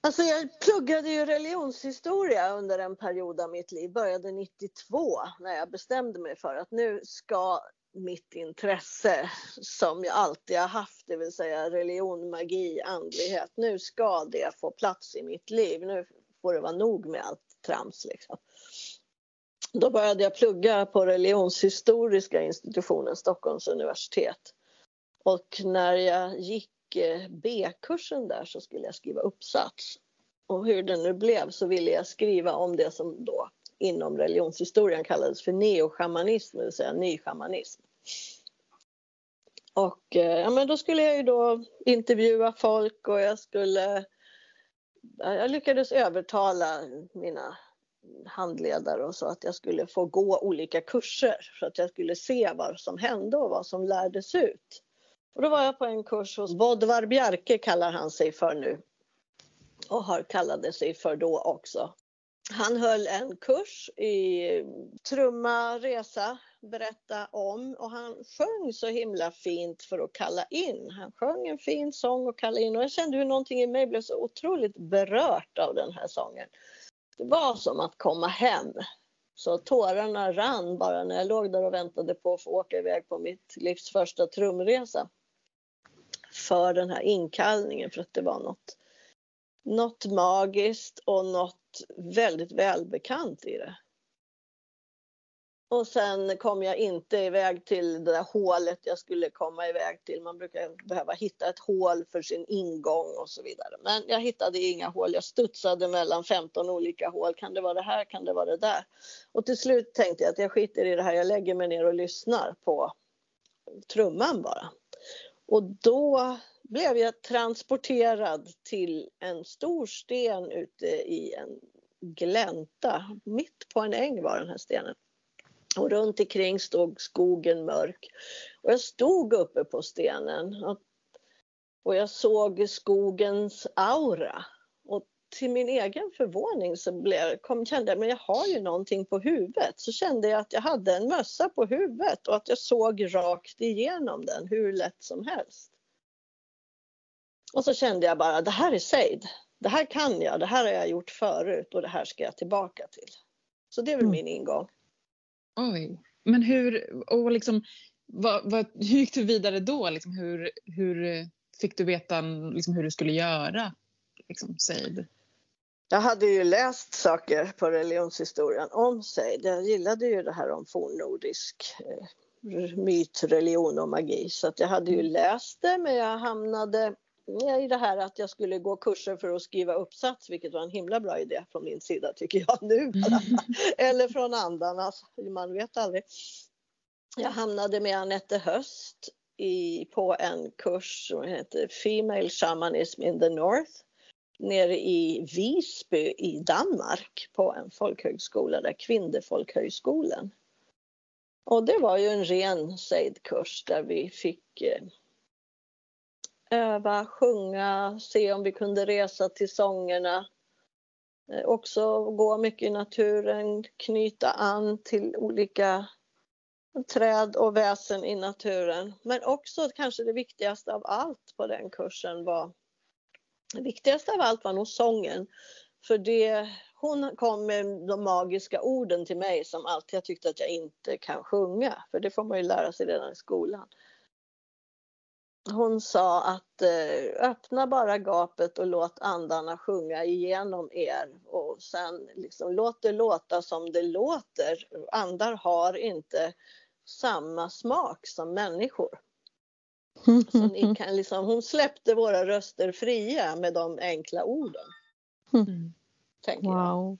Speaker 3: Alltså jag pluggade ju religionshistoria under en period av mitt liv. Började 92 när jag bestämde mig för att nu ska mitt intresse som jag alltid har haft, det vill säga religion, magi, andlighet. Nu ska det få plats i mitt liv. Nu får det vara nog med allt trams. Liksom. Då började jag plugga på religionshistoriska institutionen Stockholms universitet. Och när jag gick eh, B-kursen där så skulle jag skriva uppsats. Och hur det nu blev så ville jag skriva om det som då inom religionshistorien kallades för neoshamanism, det vill säga nyshamanism. Och eh, ja, men då skulle jag ju då intervjua folk och jag skulle... Jag lyckades övertala mina handledare och så att jag skulle få gå olika kurser så att jag skulle se vad som hände och vad som lärdes ut. Och då var jag på en kurs hos Bodvar Bjerke kallar han sig för nu och har kallade sig för då också. Han höll en kurs i trumma, resa, berätta om och han sjöng så himla fint för att kalla in. Han sjöng en fin sång och kallade in och jag kände hur någonting i mig blev så otroligt berört av den här sången. Det var som att komma hem. Så tårarna rann bara när jag låg där och väntade på att få åka iväg på mitt livs första trumresa. För den här inkallningen för att det var något, något magiskt och något väldigt välbekant i det. Och sen kom jag inte iväg till det där hålet jag skulle komma iväg till. Man brukar behöva hitta ett hål för sin ingång och så vidare. Men jag hittade inga hål. Jag studsade mellan 15 olika hål. Kan det vara det här? Kan det vara det där? Och till slut tänkte jag att jag skiter i det här. Jag lägger mig ner och lyssnar på trumman bara. Och då blev jag transporterad till en stor sten ute i en glänta. Mitt på en äng var den här stenen. Och runt omkring stod skogen mörk. Och jag stod uppe på stenen och, och jag såg skogens aura. Och till min egen förvåning så blev, kom, kände jag men jag har ju någonting på huvudet. Så kände jag att jag hade en mössa på huvudet och att jag såg rakt igenom den hur lätt som helst. Och så kände jag bara det här är Seid. Det här kan jag, det här har jag gjort förut och det här ska jag tillbaka till. Så det är väl mm. min ingång.
Speaker 2: Oj. Men hur, och liksom, vad, vad, hur gick du vidare då? Liksom, hur, hur fick du veta liksom, hur du skulle göra? Liksom, Seid?
Speaker 3: Jag hade ju läst saker på religionshistorien om Seid. Jag gillade ju det här om fornnordisk eh, myt, religion och magi. Så att jag hade ju mm. läst det men jag hamnade i det här att jag skulle gå kurser för att skriva uppsats, vilket var en himla bra idé från min sida tycker jag nu. Eller från andarna, man vet aldrig. Jag hamnade med Anette Höst i, på en kurs som heter Female Shamanism in the North nere i Visby i Danmark på en folkhögskola, där Kvindefolkhögskolan. Och det var ju en ren sejdkurs där vi fick eh, öva, sjunga, se om vi kunde resa till sångerna. Eh, också gå mycket i naturen, knyta an till olika träd och väsen i naturen. Men också kanske det viktigaste av allt på den kursen var det viktigaste av allt var nog sången. För det, hon kom med de magiska orden till mig som alltid jag tyckte att jag inte kan sjunga. För det får man ju lära sig redan i skolan hon sa att eh, öppna bara gapet och låt andarna sjunga igenom er och sen liksom, låt det låta som det låter. Andar har inte samma smak som människor. Så ni kan liksom, hon släppte våra röster fria med de enkla orden. Mm.
Speaker 2: wow.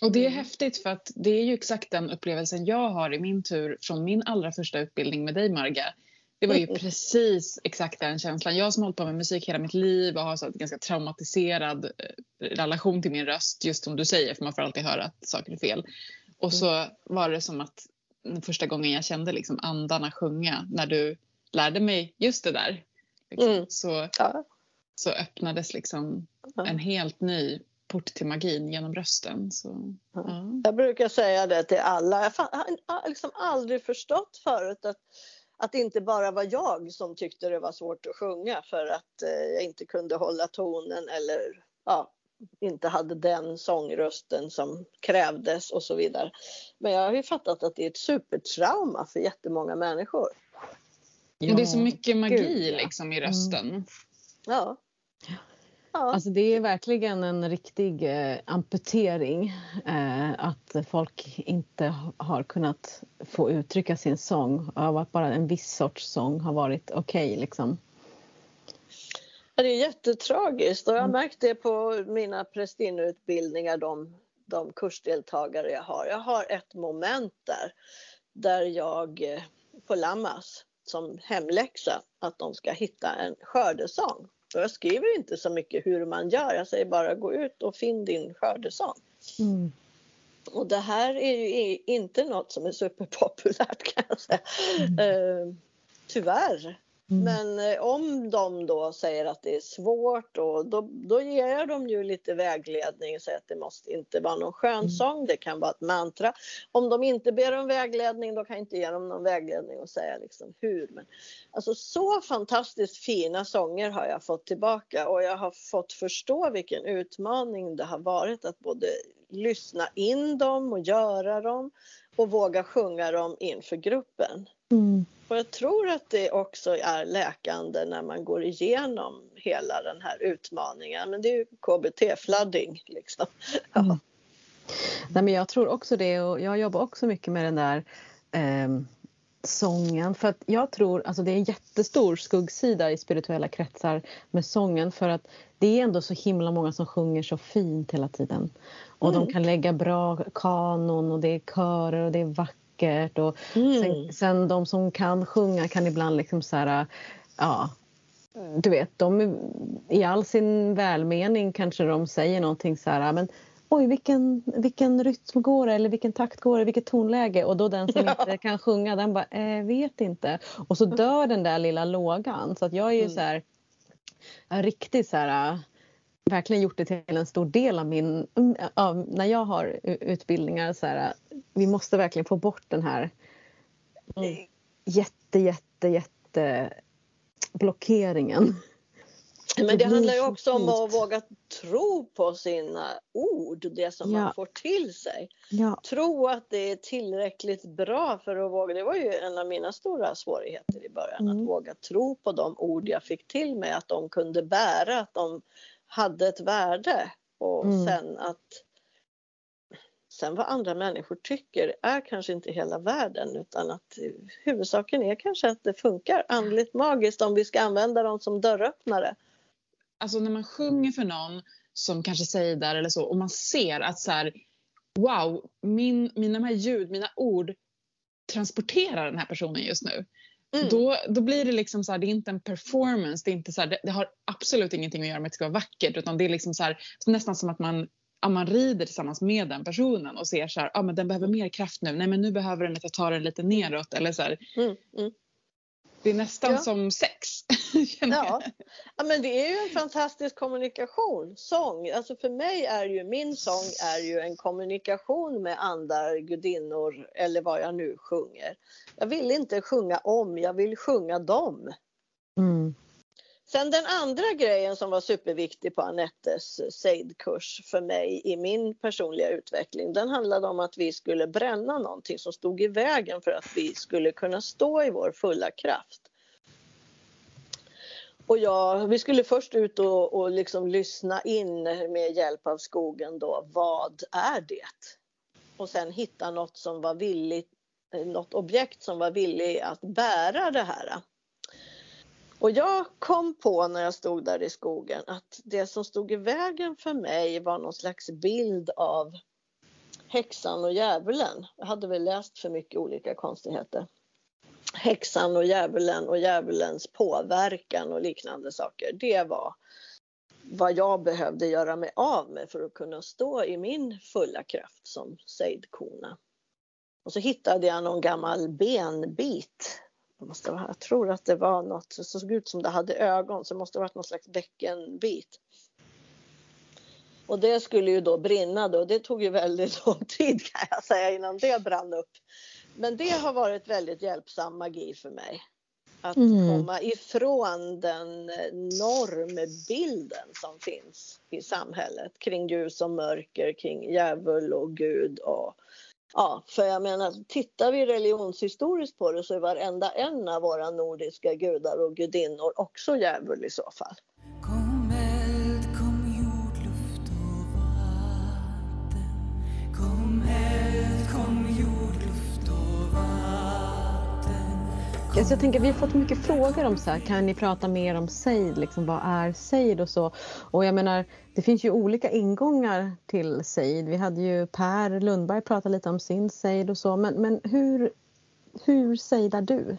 Speaker 2: Och det är mm. häftigt för att det är ju exakt den upplevelsen jag har i min tur från min allra första utbildning med dig Marga. Det var ju precis exakt den känslan. Jag som har hållit på med musik hela mitt liv och har så en ganska traumatiserad eh, relation till min röst, just som du säger, för man får alltid höra att saker är fel. Och så mm. var det som att första gången jag kände liksom andarna sjunga, när du lärde mig just det där, liksom, mm. så, ja. så öppnades liksom ja. en helt ny port till magin genom rösten. Så,
Speaker 3: ja. Jag brukar säga det till alla. Jag har liksom aldrig förstått förut att att det inte bara var jag som tyckte det var svårt att sjunga för att eh, jag inte kunde hålla tonen eller ja, inte hade den sångrösten som krävdes och så vidare. Men jag har ju fattat att det är ett supertrauma för jättemånga människor.
Speaker 2: Ja. Det är så mycket magi Gud, ja. liksom i rösten. Mm.
Speaker 3: Ja.
Speaker 1: Ja. Alltså det är verkligen en riktig eh, amputering eh, att folk inte har kunnat få uttrycka sin sång av att bara en viss sorts sång har varit okej. Okay, liksom.
Speaker 3: Ja, det är jättetragiskt och jag har mm. märkt det på mina prästinneutbildningar, de, de kursdeltagare jag har. Jag har ett moment där, där jag eh, på Lammas som hemläxa att de ska hitta en skördesång. Och jag skriver inte så mycket hur man gör, jag säger bara gå ut och finn din skördesång. Mm. Och det här är ju inte något som är superpopulärt kan jag säga. Mm. Uh, tyvärr. Mm. Men eh, om de då säger att det är svårt och då, då ger jag dem ju lite vägledning och säger att det måste inte vara någon skönsång, mm. det kan vara ett mantra. Om de inte ber om vägledning då kan jag inte ge dem någon vägledning och säga liksom hur. Men, alltså så fantastiskt fina sånger har jag fått tillbaka och jag har fått förstå vilken utmaning det har varit att både lyssna in dem och göra dem och våga sjunga dem inför gruppen. Mm. Och jag tror att det också är läkande när man går igenom hela den här utmaningen. Men det är ju KBT-flooding liksom. Ja. Mm.
Speaker 1: Nej, men jag tror också det och jag jobbar också mycket med den där eh, sången. För att jag tror, alltså det är en jättestor skuggsida i spirituella kretsar med sången för att det är ändå så himla många som sjunger så fint hela tiden. Och mm. de kan lägga bra kanon och det är körer och det är vackert vackert. Och mm. sen, sen, de som kan sjunga kan ibland liksom så här, ja, du vet, de i all sin välmening kanske de säger någonting så här, men oj vilken, vilken rytm går det eller vilken takt går det, vilket tonläge och då den som ja. inte kan sjunga den bara, eh, vet inte. Och så dör den där lilla lågan så att jag är ju mm. så här, riktigt så här verkligen gjort det till en stor del av min... Av, när jag har utbildningar så här, vi måste verkligen få bort den här mm. jätte, jätte, jätte blockeringen.
Speaker 3: Men det handlar ju också om att våga tro på sina ord, det som ja. man får till sig. Ja. Tro att det är tillräckligt bra för att våga. Det var ju en av mina stora svårigheter i början, mm. att våga tro på de ord jag fick till mig, att de kunde bära, att de hade ett värde. Och mm. sen att Sen vad andra människor tycker är kanske inte hela världen utan att huvudsaken är kanske att det funkar andligt magiskt om vi ska använda dem som dörröppnare.
Speaker 2: Alltså när man sjunger för någon som kanske säger där eller så och man ser att så här, wow, min, mina här ljud, mina ord transporterar den här personen just nu. Mm. Då, då blir det liksom så här, det är inte en performance, det, är inte så här, det, det, har absolut ingenting att göra med att det ska vara vackert utan det är liksom så här, nästan som att man, ja, man rider tillsammans med den personen och ser så här, ja men den behöver mer kraft nu, nej men nu behöver den att jag tar den lite neråt eller så mm, mm. Det är nästan ja. som sex.
Speaker 3: ja. ja, men det är ju en fantastisk kommunikation. Sång, alltså för mig är ju min sång är ju en kommunikation med andar, gudinnor eller vad jag nu sjunger. Jag vill inte sjunga om, jag vill sjunga dem. Mm. Sen den andra grejen som var superviktig på Anettes Seid-kurs för mig i min personliga utveckling, den handlade om att vi skulle bränna någonting som stod i vägen för att vi skulle kunna stå i vår fulla kraft. Och jag, vi skulle först ut och, och liksom lyssna in med hjälp av skogen då, vad är det? Och sen hitta något som var villigt, något objekt som var villig att bära det här. Och jag kom på när jag stod där i skogen att det som stod i vägen för mig var någon slags bild av häxan och djävulen. Jag hade väl läst för mycket olika konstigheter. Häxan och djävulen och djävulens påverkan och liknande saker. Det var vad jag behövde göra mig av med för att kunna stå i min fulla kraft som sejdkona. Och så hittade jag någon gammal benbit måste vara, jag tror att det var något, det såg ut som det hade ögon, så det måste ha varit någon slags bäckenbit. Och det skulle ju då brinna då, det tog ju väldigt lång tid kan jag säga innan det brann upp. Men det har varit väldigt hjälpsam magi för mig. Att mm. komma ifrån den normbilden som finns i samhället kring ljus och mörker, kring djävul och Gud och Ja, för jag menar, tittar vi religionshistoriskt på det så är varenda en av våra nordiska gudar och gudinnor också djävul i så fall.
Speaker 1: Alltså jag tänker, vi har fått mycket frågor om så här, kan ni prata mer om sejd, liksom, vad är sejd och så. Och jag menar, det finns ju olika ingångar till sejd. Vi hade ju Per Lundberg prata lite om sin sejd och så, men, men hur, hur sejdar du?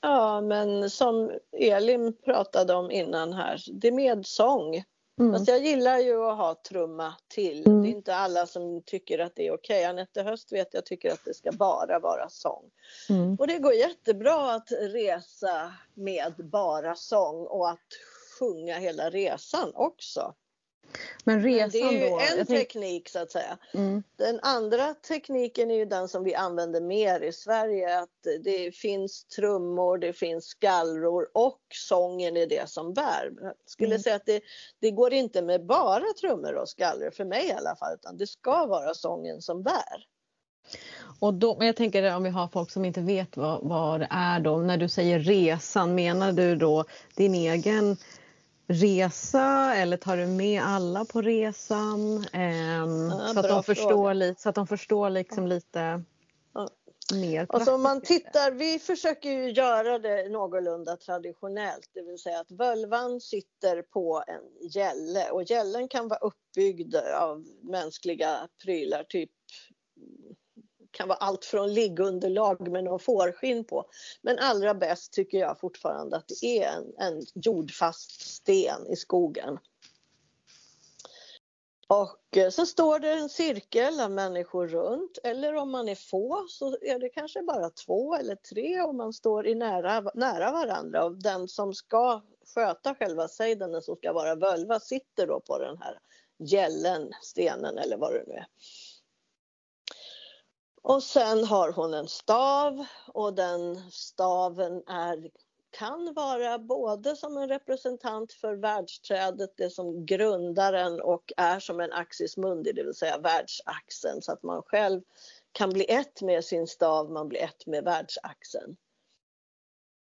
Speaker 3: Ja, men som Elin pratade om innan här, det är med sång. Mm. Fast jag gillar ju att ha trumma till. Mm. Det är inte alla som tycker att det är okej. Okay. Anette Höst vet jag tycker att det ska bara vara sång. Mm. Och det går jättebra att resa med bara sång och att sjunga hela resan också.
Speaker 1: Men resan
Speaker 3: det är ju
Speaker 1: då,
Speaker 3: en teknik så att säga. Mm. Den andra tekniken är ju den som vi använder mer i Sverige. Att det finns trummor, det finns skallror och sången är det som bär. Jag skulle mm. säga att det, det går inte med bara trummor och skallror, för mig i alla fall, utan det ska vara sången som bär.
Speaker 1: Och då, men jag tänker om vi har folk som inte vet vad, vad det är då. När du säger resan, menar du då din egen resa eller tar du med alla på resan? Um, ja, så, att de förstår lite, så att de förstår liksom lite mer
Speaker 3: alltså om man tittar, vi försöker ju göra det någorlunda traditionellt, det vill säga att völvan sitter på en gälle. Och gällen kan vara uppbyggd av mänskliga prylar, typ kan vara allt från liggunderlag med någon fårskinn på. Men allra bäst tycker jag fortfarande att det är en, en jordfast sten i skogen. Och eh, så står det en cirkel av människor runt eller om man är få så är det kanske bara två eller tre och man står i nära, nära varandra och den som ska sköta själva sejden, den som ska vara völva, sitter då på den här gällen, stenen eller vad det nu är. Och sen har hon en stav och den staven är, kan vara både som en representant för världsträdet, det som grundar den och är som en axis mundi, det vill säga världsaxeln så att man själv kan bli ett med sin stav, man blir ett med världsaxeln.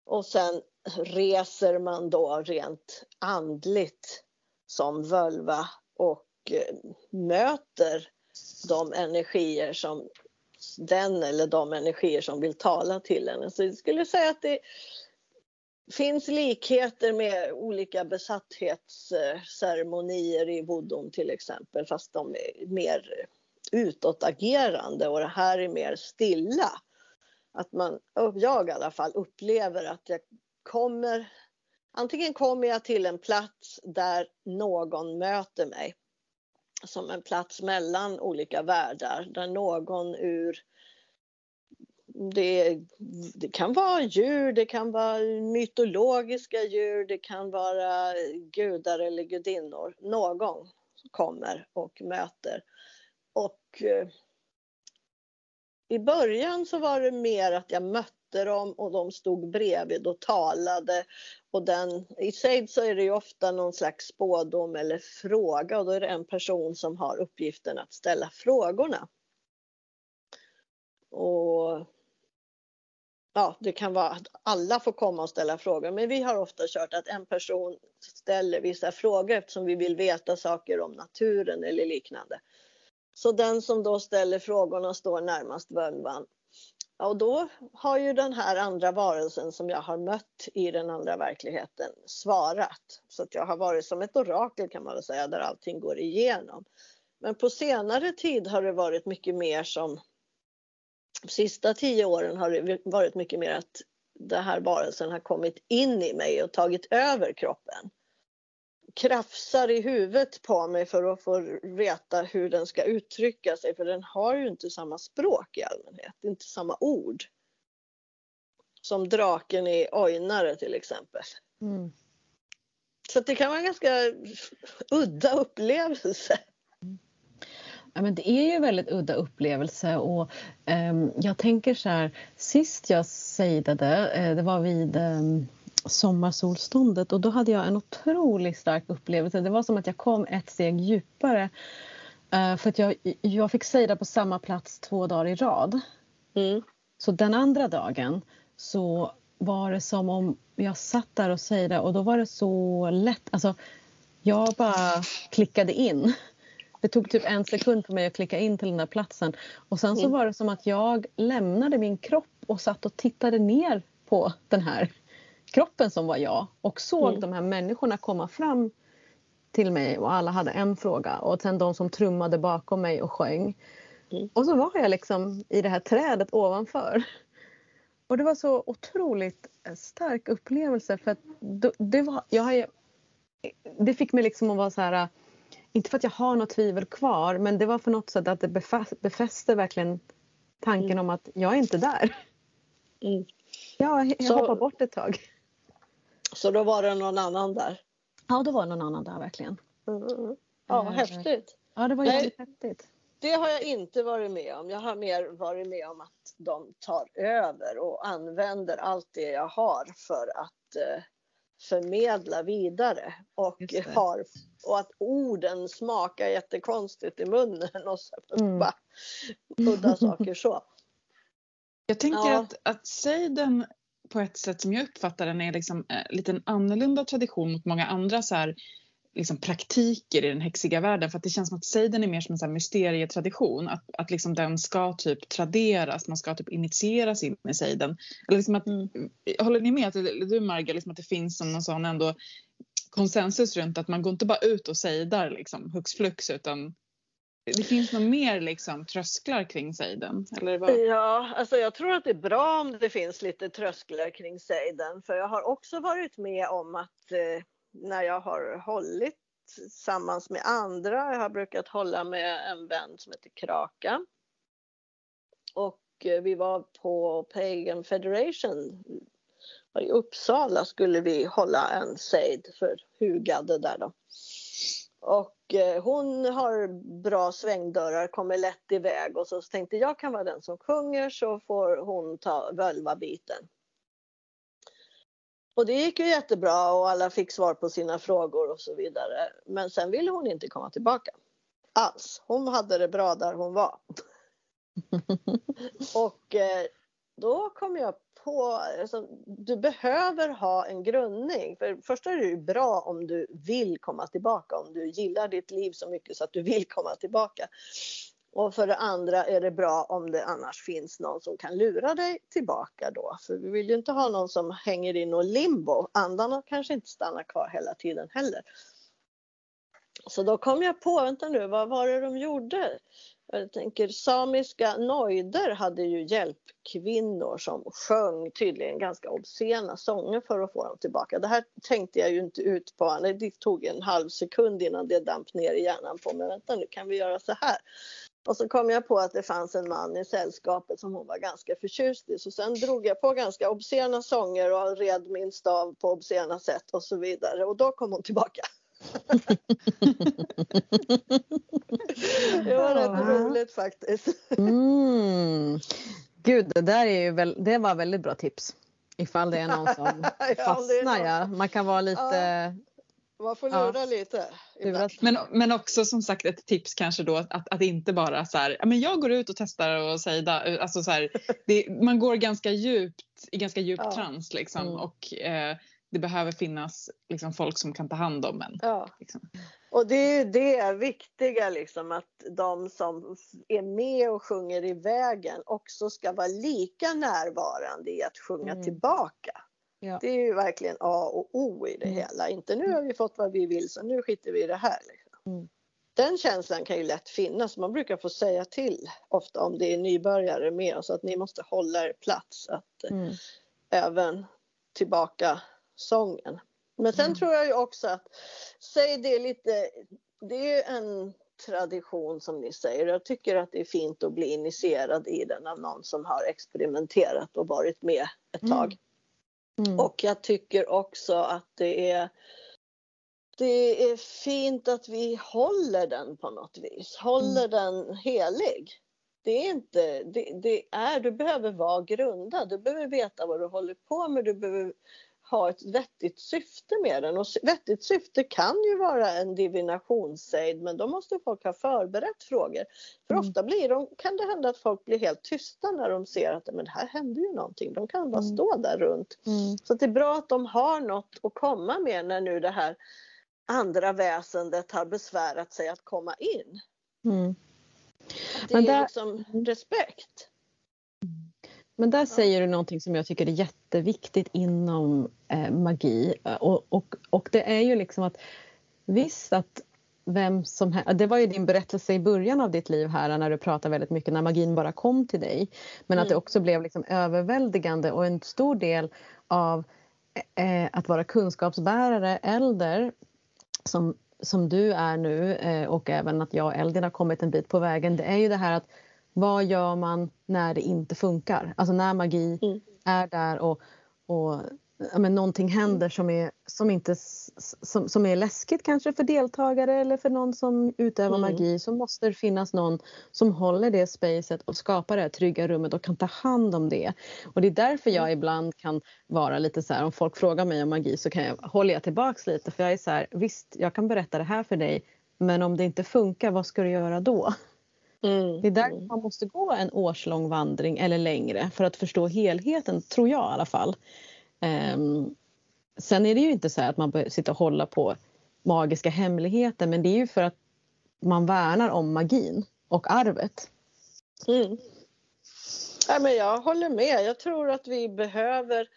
Speaker 3: Och sen reser man då rent andligt som völva och eh, möter de energier som den eller de energier som vill tala till henne. Så jag skulle säga att det finns likheter med olika besatthetsceremonier i voodoo till exempel fast de är mer utåtagerande och det här är mer stilla. Att man, jag i alla fall upplever att jag kommer Antingen kommer jag till en plats där någon möter mig som en plats mellan olika världar där någon ur det, det, kan vara djur, det kan vara mytologiska djur, det kan vara gudar eller gudinnor. Någon kommer och möter. Och eh, i början så var det mer att jag mötte dem och de stod bredvid och talade. Och den, I Seid så är det ju ofta någon slags spådom eller fråga och då är det en person som har uppgiften att ställa frågorna. Och ja, det kan vara att alla får komma och ställa frågor men vi har ofta kört att en person ställer vissa frågor eftersom vi vill veta saker om naturen eller liknande. Så den som då ställer frågorna står närmast völvan. Och då har ju den här andra varelsen som jag har mött i den andra verkligheten svarat. Så att jag har varit som ett orakel kan man väl säga där allting går igenom. Men på senare tid har det varit mycket mer som de sista tio åren har det varit mycket mer att den här varelsen har kommit in i mig och tagit över kroppen krafsar i huvudet på mig för att få veta hur den ska uttrycka sig för den har ju inte samma språk i allmänhet, inte samma ord. Som draken i Ojnare till exempel. Mm. Så det kan vara en ganska udda upplevelse.
Speaker 1: Ja, men det är ju en väldigt udda upplevelse och um, jag tänker så här, sist jag sejdade, uh, det var vid um, sommarsolståndet och då hade jag en otroligt stark upplevelse. Det var som att jag kom ett steg djupare. Uh, för att jag, jag fick sejda på samma plats två dagar i rad. Mm. Så den andra dagen så var det som om jag satt där och sejdade och då var det så lätt. Alltså, jag bara klickade in. Det tog typ en sekund för mig att klicka in till den där platsen och sen så mm. var det som att jag lämnade min kropp och satt och tittade ner på den här kroppen som var jag och såg
Speaker 3: Mm.
Speaker 1: de här människorna komma fram till mig och alla hade en fråga och sen de som trummade bakom mig och sjöng.
Speaker 3: Mm.
Speaker 1: Och så var jag liksom i det här trädet ovanför. Och det var så otroligt eh, stark upplevelse för att det, var, jag har det fick mig liksom att vara så här, inte för att jag har något tvivel kvar men det var för något sätt att det befäste, befäste verkligen tanken
Speaker 3: Mm.
Speaker 1: om att jag är inte där.
Speaker 3: Mm.
Speaker 1: Jag, jag
Speaker 3: Så-
Speaker 1: hoppar bort ett tag.
Speaker 3: Så då var det någon annan där.
Speaker 1: Ja, då var det någon annan där verkligen.
Speaker 3: Mm. Ja,
Speaker 1: Eh,
Speaker 3: häftigt.
Speaker 1: Ja, det var
Speaker 3: Nej.
Speaker 1: jävligt häftigt.
Speaker 3: Det har jag inte varit med om. Jag har mer varit med om att de tar över och använder allt det jag har för att eh, förmedla vidare. Och, har, och att orden smakar jättekonstigt i munnen och så
Speaker 1: Mm.
Speaker 3: bara udda saker så.
Speaker 2: Jag tänker
Speaker 3: Ja.
Speaker 2: att, att sejden på ett sätt som jag uppfattar den är liksom eh, lite en annorlunda tradition mot många andra så här, liksom praktiker i den häxiga världen. För att det känns som att sejden är mer som en så här mysterietradition. Att, att liksom den ska typ traderas, man ska typ initieras in i sejden. Eller liksom att, Håller ni med, att, du Marga, liksom att det finns som någon sån ändå konsensus runt att man går inte bara ut och sejdar liksom hux flux utan det finns nog mer liksom trösklar kring sejden. Eller vad?
Speaker 3: Ja, alltså jag tror att det är bra om det finns lite trösklar kring sejden. För jag har också varit med om att eh, när jag har hållit tillsammans med andra, jag har brukat hålla med en vän som heter Kraka. Och eh, vi var på Pagan Federation i Uppsala skulle vi hålla en sejd för hugade där då. Och eh, hon har bra svängdörrar, kommer lätt iväg och så tänkte jag kan vara den som sjunger så får hon ta völva-biten. Och det gick ju jättebra och alla fick svar på sina frågor och så vidare. Men sen ville hon inte komma tillbaka. Alls. Hon hade det bra där hon var. Och eh, då kom jag på, alltså, du behöver ha en grundning. För det första är det ju bra om du vill komma tillbaka, om du gillar ditt liv så mycket så att du vill komma tillbaka. Och för det andra är det bra om det annars finns någon som kan lura dig tillbaka då. För vi vill ju inte ha någon som hänger i något limbo. Andarna kanske inte stannar kvar hela tiden heller. Så då kom jag på, vänta nu, vad var det de gjorde? Jag tänker samiska nojder hade ju hjälpkvinnor som sjöng tydligen ganska obscena sånger för att få dem tillbaka. Det här tänkte jag ju inte ut på, det tog en halv sekund innan det damp ner i hjärnan på mig. Vänta nu, kan vi göra så här? Och så kom jag på att det fanns en man i sällskapet som hon var ganska förtjust i. Så sen drog jag på ganska obscena sånger och red min stav på obscena sätt och så vidare. Och då kom hon tillbaka. Det var rätt
Speaker 1: Ja.
Speaker 3: roligt faktiskt.
Speaker 1: Mm. Gud, det där är ju väl, det var väldigt bra tips. Ifall det är någon som
Speaker 3: Ja,
Speaker 1: fastnar.
Speaker 3: någon
Speaker 1: Ja. Man kan vara lite...
Speaker 3: Man får
Speaker 1: Ja.
Speaker 3: lura lite. ibland.
Speaker 1: Lurat.
Speaker 2: Men, men också som sagt ett tips kanske då att, att inte bara så här, ja, men jag går ut och testar och säger alltså så här, det, man går ganska djupt i ganska djup
Speaker 3: Ja.
Speaker 2: trans liksom
Speaker 1: Mm.
Speaker 2: och eh, det behöver finnas liksom folk som kan ta hand om en.
Speaker 3: Ja.
Speaker 2: Liksom.
Speaker 3: Och det är ju det viktiga liksom att de som är med och sjunger i vägen också ska vara lika närvarande i att sjunga
Speaker 1: Mm.
Speaker 3: tillbaka.
Speaker 1: Ja.
Speaker 3: Det är ju verkligen A och O i det
Speaker 1: Mm.
Speaker 3: hela. Inte nu har vi fått vad vi vill så nu skiter vi i det här. Liksom.
Speaker 1: Mm.
Speaker 3: Den känslan kan ju lätt finnas. Man brukar få säga till ofta om det är nybörjare med oss att ni måste hålla er plats. Att, eh,
Speaker 1: Mm.
Speaker 3: även tillbaka sången. Men sen
Speaker 1: Mm.
Speaker 3: tror jag ju också att, säg det är lite, det är ju en tradition som ni säger. Jag tycker att det är fint att bli initierad i den av någon som har experimenterat och varit med ett
Speaker 1: Mm.
Speaker 3: tag.
Speaker 1: Mm.
Speaker 3: Och jag tycker också att det är det är fint att vi håller den på något vis, håller den helig. Det är inte, det, det är, du behöver vara grundad, du behöver veta vad du håller på med, du behöver ha ett vettigt syfte med den. Och vettigt syfte kan ju vara en divinationssejd men då måste folk ha förberett frågor. För
Speaker 1: Mm.
Speaker 3: ofta blir de, kan det hända att folk blir helt tysta när de ser att men här händer ju någonting. De kan bara
Speaker 1: Mm.
Speaker 3: stå där runt.
Speaker 1: Mm.
Speaker 3: Så det är bra att de har något att komma med när nu det här andra väsendet har besvärat sig att komma in.
Speaker 1: Mm.
Speaker 3: Det
Speaker 1: Men
Speaker 3: är
Speaker 1: där-
Speaker 3: liksom respekt.
Speaker 1: Men där säger du någonting som jag tycker är jätteviktigt inom eh, magi. Och, och, och det är ju liksom att visst att vem som Det var ju din berättelse i början av ditt liv här när du pratade väldigt mycket när magin bara kom till dig. Men mm. att det också blev liksom överväldigande och en stor del av eh, att vara kunskapsbärare, äldre som, som du är nu eh, och även att jag och Eldin har kommit en bit på vägen. Det är ju det här att vad gör man när det inte funkar? Alltså när magi mm. är där och, och ja, men någonting händer som är, som, inte, som, som är läskigt kanske för deltagare eller för någon som utövar mm. magi så måste det finnas någon som håller det spacet och skapar det trygga rummet och kan ta hand om det. Och det är därför jag mm. ibland kan vara lite så här om folk frågar mig om magi så kan jag, håller jag tillbaks lite för jag är så här visst jag kan berätta det här för dig men om det inte funkar vad ska du göra då? Mm. Det är därför mm. man måste gå en årslång vandring eller längre för att förstå helheten, tror jag i alla fall. Um, sen är det ju inte så att man behöver sitta och hålla på magiska hemligheter men det är ju för att man värnar om magin och arvet.
Speaker 3: Mm. Ja, men jag håller med. Jag tror att vi behöver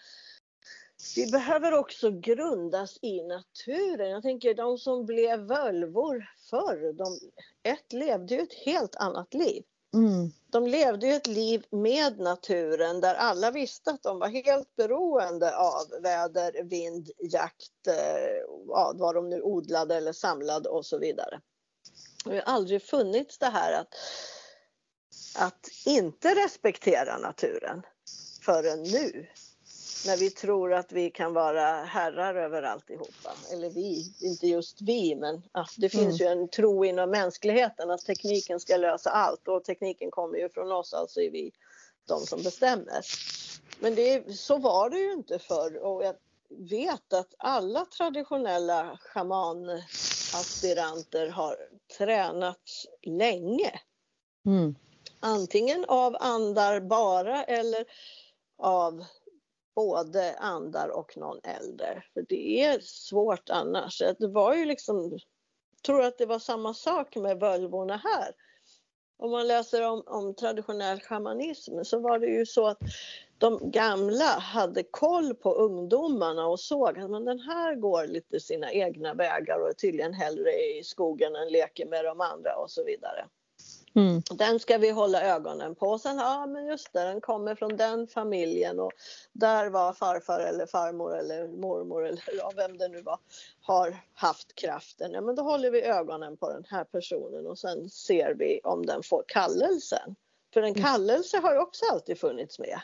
Speaker 3: vi behöver också grundas i naturen. Jag tänker de som blev völvor förr, de, ett levde ju ett helt annat liv. Mm. De levde ju ett liv med naturen där alla visste att de var helt beroende av väder, vind, jakt, eh, ja, vad de nu odlade eller samlade och så vidare. Det har aldrig funnits det här att, att inte respektera naturen förrän nu när vi tror att vi kan vara herrar över alltihopa. Eller vi, inte just vi, men ja, det finns mm. ju en tro inom mänskligheten att tekniken ska lösa allt och tekniken kommer ju från oss, alltså är vi de som bestämmer. Men det, så var det ju inte förr och jag vet att alla traditionella shamanaspiranter har tränat länge. Mm. Antingen av andar bara eller av både andar och någon äldre. För det är svårt annars. Det var ju liksom, jag tror att det var samma sak med völvorna här. Om man läser om, om traditionell shamanism så var det ju så att de gamla hade koll på ungdomarna och såg att men den här går lite sina egna vägar och är tydligen hellre i skogen än leker med de andra och så vidare. Mm. Den ska vi hålla ögonen på. Sen, ja men just det, den kommer från den familjen och där var farfar eller farmor eller mormor eller ja, vem det nu var har haft kraften. Ja men då håller vi ögonen på den här personen och sen ser vi om den får kallelsen. För en mm. kallelse har ju också alltid funnits med.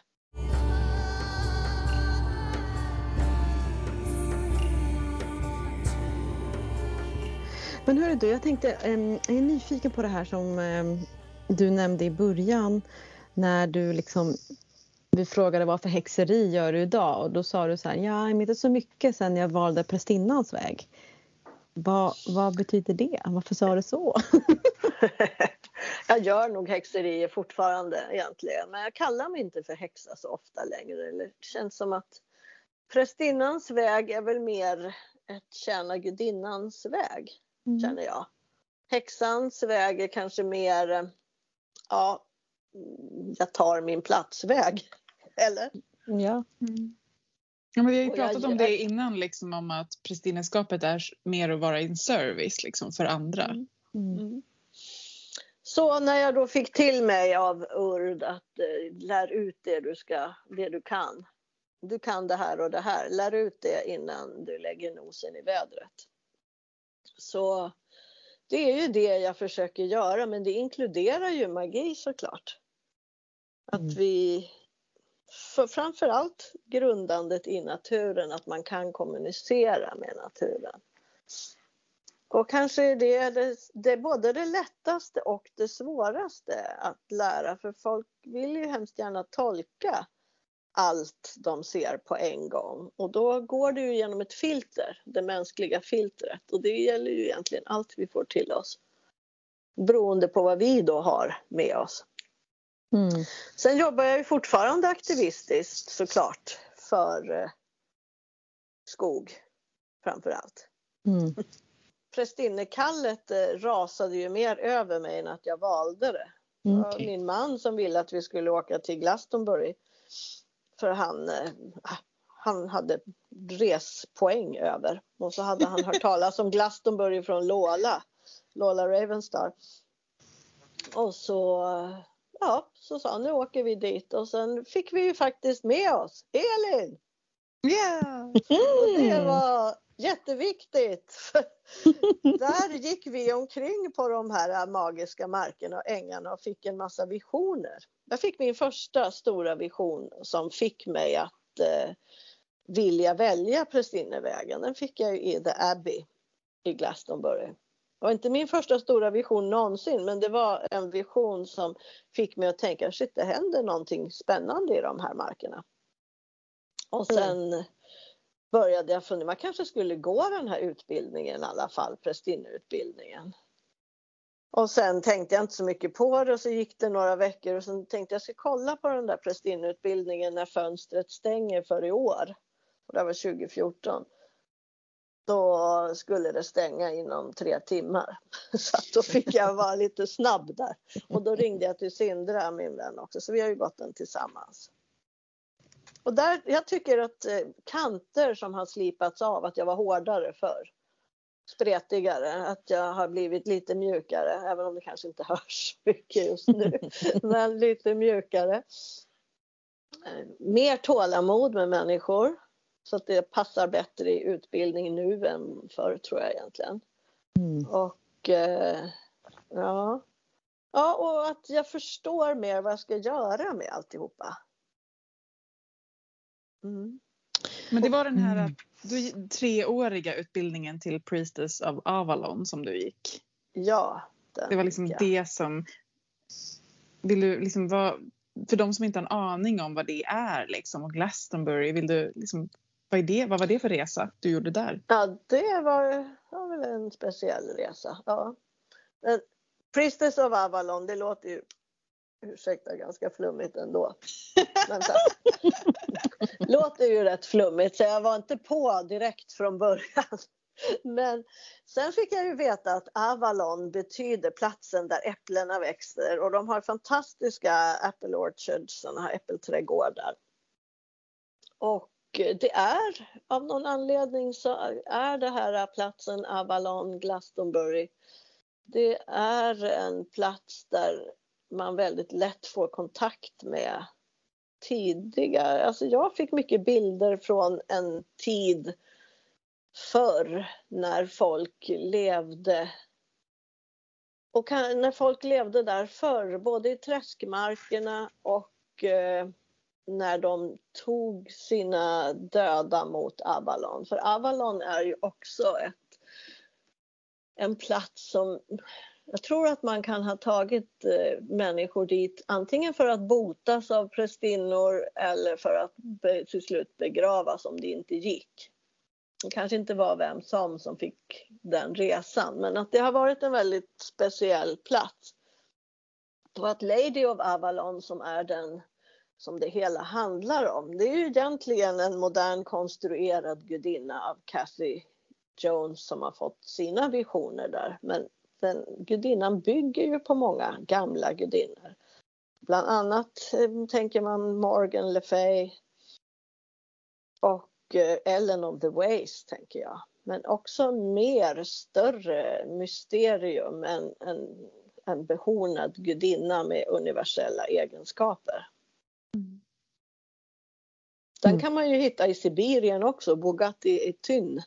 Speaker 1: Men hörru du, jag tänkte, ehm, jag är nyfiken på det här som ehm, du nämnde i början när du liksom vi frågade vad för häxeri gör du idag och då sa du så här, ja inte så mycket sen jag valde prästinnans väg. Vad, vad betyder det? Varför sa du så?
Speaker 3: jag gör nog häxerier fortfarande egentligen men jag kallar mig inte för häxa så ofta längre. Det känns som att prästinnans väg är väl mer ett tjäna gudinnans väg mm. känner jag. Häxans väg är kanske mer, ja, jag tar min platsväg. Eller?
Speaker 1: Ja.
Speaker 2: Mm. Ja, men vi har ju pratat om det innan, liksom, om att prästinneskapet är mer att vara in service liksom, för andra. Mm.
Speaker 3: Mm. mm. Så när jag då fick till mig av Urd att eh, lär ut det du, ska, det du kan. Du kan det här och det här. Lär ut det innan du lägger nosen i vädret. Så det är ju det jag försöker göra men det inkluderar ju magi såklart. Att mm. vi, för framförallt grundandet i naturen, att man kan kommunicera med naturen. Och kanske är det, det, det både det lättaste och det svåraste att lära för folk vill ju hemskt gärna tolka allt de ser på en gång. Och då går det ju genom ett filter, det mänskliga filtret. Och det gäller ju egentligen allt vi får till oss. Beroende på vad vi då har med oss. Mm. Sen jobbar jag ju fortfarande aktivistiskt såklart för eh, skog framför allt. Mm. Prästinnekallet eh, rasade ju mer över mig än att jag valde det. Mm. Det var min man som ville att vi skulle åka till Glastonbury För han, eh, han hade respoäng över och så hade han hört talas om Glastonbury från Lola, Lola Ravenstar. Och så, ja, så sa han nu åker vi dit och sen fick vi ju faktiskt med oss Elin.
Speaker 2: Yeah.
Speaker 3: Och det var jätteviktigt. Där gick vi omkring på de här magiska markerna och ängarna och fick en massa visioner. Jag fick min första stora vision som fick mig att eh, vilja välja Prästinnevägen. Den fick jag i The Abbey i Glastonbury. Det var inte min första stora vision någonsin men det var en vision som fick mig att tänka shit det händer någonting spännande i de här markerna. Och mm. sen mm började jag fundera, man kanske skulle gå den här utbildningen i alla fall, prästinneutbildningen. Och sen tänkte jag inte så mycket på det och så gick det några veckor och sen tänkte jag ska kolla på den där prästinneutbildningen när fönstret stänger för i år. Och det var 2014. Då skulle det stänga inom tre timmar. Så då fick jag vara lite snabb där. Och då ringde jag till Sindra, min vän också, så vi har ju gått den tillsammans. Och där, jag tycker att eh, kanter som har slipats av, att jag var hårdare för spretigare, att jag har blivit lite mjukare, även om det kanske inte hörs mycket just nu, men lite mjukare. Eh, mer tålamod med människor, så att det passar bättre i utbildning nu än förr tror jag egentligen. Mm. Och eh, ja. ja, och att jag förstår mer vad jag ska göra med alltihopa.
Speaker 2: Mm. Men det var den här mm. du, treåriga utbildningen till Priestess of Avalon som du gick?
Speaker 3: Ja.
Speaker 2: Det var liksom det som... Vill du liksom vara, för de som inte har en aning om vad det är liksom, och Glastonbury, vill du liksom, vad, är det, vad var det för resa du gjorde där?
Speaker 3: Ja, det var, var väl en speciell resa. Ja. Men Priestess of Avalon, det låter ju ursäkta, ganska flummigt ändå. Låter ju rätt flummigt så jag var inte på direkt från början. Men sen fick jag ju veta att Avalon betyder platsen där äpplena växer och de har fantastiska apple orchards, sådana här äppelträdgårdar. Och det är av någon anledning så är det här platsen Avalon, Glastonbury. Det är en plats där man väldigt lätt får kontakt med tidigare. Alltså jag fick mycket bilder från en tid förr när folk levde och när folk levde där förr, både i träskmarkerna och eh, när de tog sina döda mot Avalon. För Avalon är ju också ett, en plats som jag tror att man kan ha tagit eh, människor dit antingen för att botas av prästinnor eller för att till slut begravas om det inte gick. Det kanske inte var vem som som fick den resan men att det har varit en väldigt speciell plats. Och att Lady of Avalon som är den som det hela handlar om det är ju egentligen en modern konstruerad gudinna av Cathy Jones som har fått sina visioner där. Men den gudinnan bygger ju på många gamla gudinnor. Bland annat eh, tänker man Morgan Le Fay och eh, Ellen of the Ways tänker jag. Men också mer större mysterium än en, en behornad gudinna med universella egenskaper. Mm. Den kan man ju hitta i Sibirien också, Bugatti Etyn.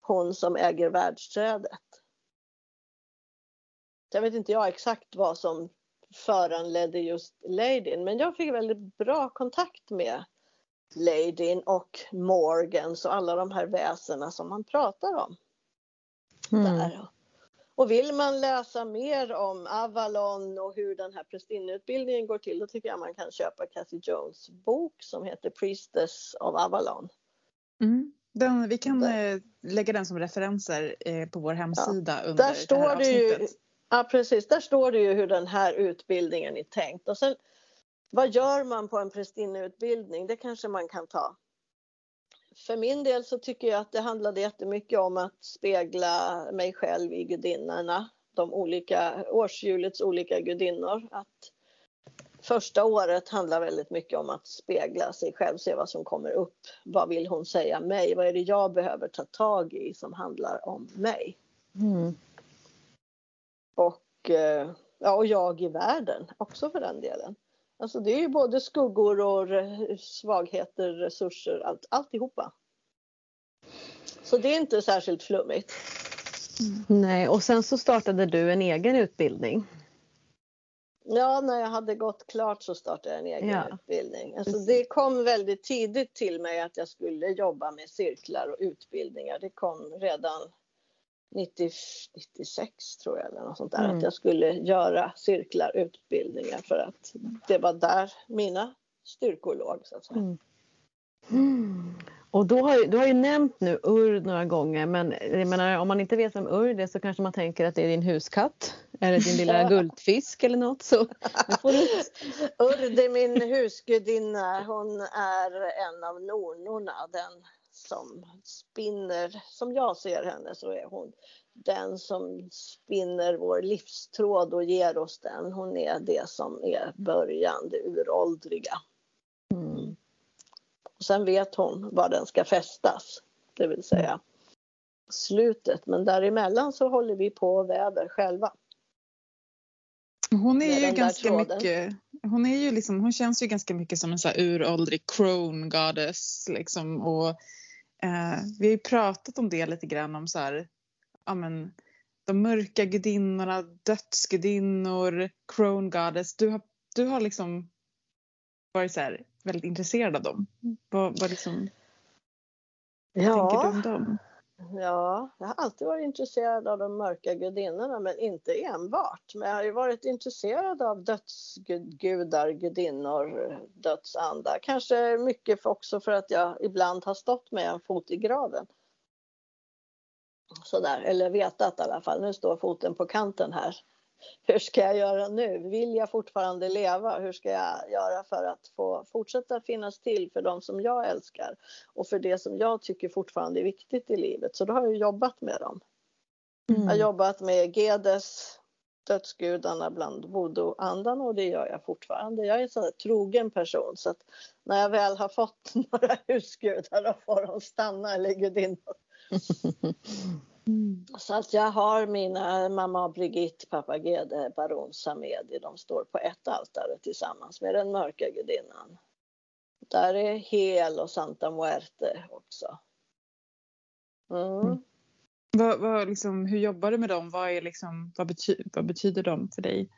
Speaker 3: Hon som äger världsträdet. Jag vet inte jag exakt vad som föranledde just Ladin men jag fick väldigt bra kontakt med Ladin och Morgans och alla de här väsena som man pratar om. Mm. Där. Och vill man läsa mer om Avalon och hur den här prästinneutbildningen går till då tycker jag man kan köpa Cathy Jones bok som heter Priestess of Avalon.
Speaker 2: Mm. Den, vi kan eh, lägga den som referenser eh, på vår hemsida ja. under
Speaker 3: Där står. Det ju, Ja precis, där står det ju hur den här utbildningen är tänkt. Och sen, vad gör man på en prästinneutbildning? Det kanske man kan ta. För min del så tycker jag att det handlade jättemycket om att spegla mig själv i gudinnorna. De olika årshjulets olika gudinnor. Att första året handlar väldigt mycket om att spegla sig själv, se vad som kommer upp. Vad vill hon säga mig? Vad är det jag behöver ta tag i som handlar om mig?
Speaker 1: Mm.
Speaker 3: Och, eh, ja, och jag i världen också för den delen. Alltså det är ju både skuggor och svagheter, resurser, allt, alltihopa. Så det är inte särskilt flummigt.
Speaker 1: Nej, och sen så startade du en egen utbildning.
Speaker 3: Ja, när jag hade gått klart så startade jag en egen
Speaker 1: Ja.
Speaker 3: utbildning. Alltså det kom väldigt tidigt till mig att jag skulle jobba med cirklar och utbildningar. Det kom redan 90, 96 tror jag eller något sånt där.
Speaker 1: Mm.
Speaker 3: Att jag skulle göra cirklar, utbildningar för att det var där mina styrkor låg så att säga.
Speaker 1: Mm. Mm. Och då har, du har ju nämnt nu Urd några gånger men jag menar, om man inte vet vem Urd är så kanske man tänker att det är din huskatt eller din lilla guldfisk eller något. Så.
Speaker 3: Urd är min husgudinna. Hon är en av nornorna. Den som spinner, som jag ser henne så är hon den som spinner vår livstråd och ger oss den. Hon är det som är början, det uråldriga.
Speaker 1: Mm.
Speaker 3: Och sen vet hon var den ska fästas, det vill säga slutet. Men däremellan så håller vi på och väver själva.
Speaker 2: Hon är ju ganska mycket, hon är ju liksom, hon känns ju ganska mycket som en så här uråldrig crone goddess liksom och eh, vi har ju pratat om det lite grann om så här, ja men de mörka gudinnorna, dödsgudinnor, crone goddess. Du har, du har liksom varit så här väldigt intresserad av dem. Vad, vad liksom, tänker du
Speaker 3: Ja,
Speaker 2: om dem?
Speaker 3: Ja, jag har alltid varit intresserad av de mörka gudinnorna men inte enbart. Men jag har ju varit intresserad av dödsgudar, gudinnor, dödsandar. Kanske mycket också för att jag ibland har stått med en fot i graven. Sådär, eller vetat i alla fall. Nu står foten på kanten här. Hur ska jag göra nu? Vill jag fortfarande leva? Hur ska jag göra för att få fortsätta finnas till för de som jag älskar och för det som jag tycker fortfarande är viktigt i livet? Så då har jag jobbat med dem. Jag har
Speaker 1: Mm.
Speaker 3: jobbat med Gedes, dödsgudarna bland voodoo-andarna och det gör jag fortfarande. Jag är en sån här trogen person så att när jag väl har fått några husgudar då får de stanna eller gudinnor.
Speaker 2: Mm.
Speaker 3: Så att jag har mina mamma Brigitte, pappa Gede, baron Samedi. De står på ett altare tillsammans med den mörka gudinnan. Där är Hel och Santa Muerte också. Mm.
Speaker 1: Mm.
Speaker 2: Vad, vad, liksom, hur jobbar du med dem? Vad, är liksom, vad, bety, vad betyder de för dig?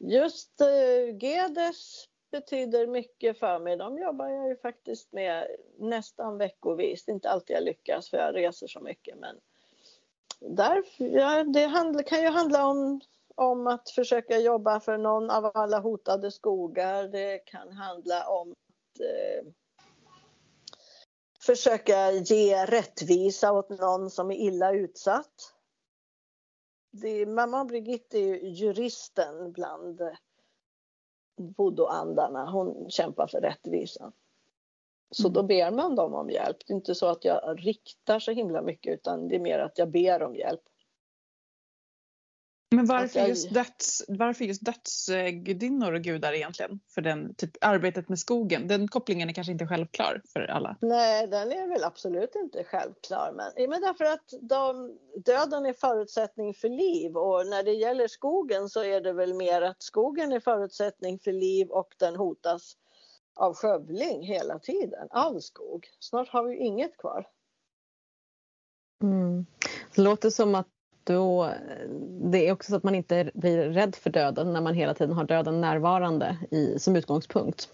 Speaker 3: Just uh, Gedes betyder mycket för mig. De jobbar jag ju faktiskt med nästan veckovis. Det är inte alltid jag lyckas för jag reser så mycket. Men där, ja, det kan ju handla om, om att försöka jobba för någon av alla hotade skogar. Det kan handla om att eh, försöka ge rättvisa åt någon som är illa utsatt. Det, mamma Brigitte är ju juristen bland voodoo-andarna. Hon kämpar för rättvisa. Så då ber man dem om hjälp. Det är inte så att jag riktar så himla mycket utan det är mer att jag ber om hjälp.
Speaker 2: Men varför
Speaker 3: jag-
Speaker 2: just, döds, varför just dödsgudinnor och gudar egentligen? För den, typ, arbetet med skogen. Den kopplingen är kanske inte självklar för alla.
Speaker 3: Nej, den är väl absolut inte självklar. Men, men därför att de, döden är förutsättning för liv och när det gäller skogen så är det väl mer att skogen är förutsättning för liv och den hotas av skövling hela tiden. All skog. Snart har vi ju inget kvar.
Speaker 1: Mm. Det låter som att då, det är också så att man inte blir rädd för döden när man hela tiden har döden närvarande i, som utgångspunkt.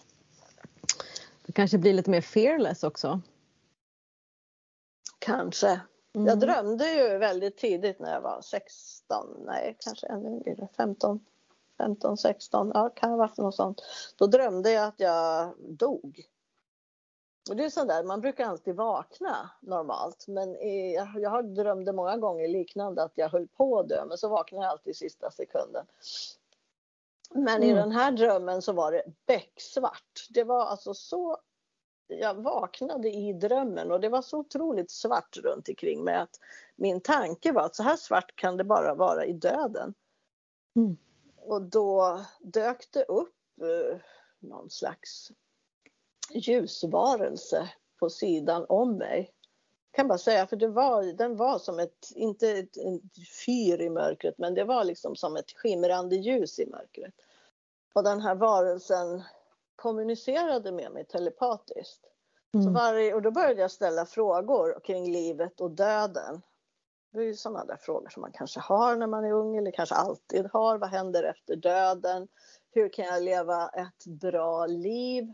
Speaker 1: Det kanske blir lite mer fearless också.
Speaker 3: Kanske.
Speaker 1: Mm.
Speaker 3: Jag drömde ju väldigt tidigt när jag var 16, nej kanske ännu yngre, 15, 15, 16, ja kan ha varit något sånt. Då drömde jag att jag dog. Och det är sådär, man brukar alltid vakna normalt men i, jag, jag har drömde många gånger liknande att jag höll på att dö men så vaknade jag alltid i sista sekunden. Men i
Speaker 1: Mm.
Speaker 3: den här drömmen så var det becksvart. Det var alltså så jag vaknade i drömmen och det var så otroligt svart runt omkring mig att min tanke var att så här svart kan det bara vara i döden.
Speaker 1: Mm.
Speaker 3: Och då dök det upp eh, någon slags ljusvarelse på sidan om mig. Jag kan bara säga, för det var, den var som ett, inte ett, ett fyr i mörkret, men det var liksom som ett skimrande ljus i mörkret. Och den här varelsen kommunicerade med mig telepatiskt. Mm. Så varje, och då började jag ställa frågor kring livet och döden. Det är ju sådana där frågor som man kanske har när man är ung eller kanske alltid har. Vad händer efter döden? Hur kan jag leva ett bra liv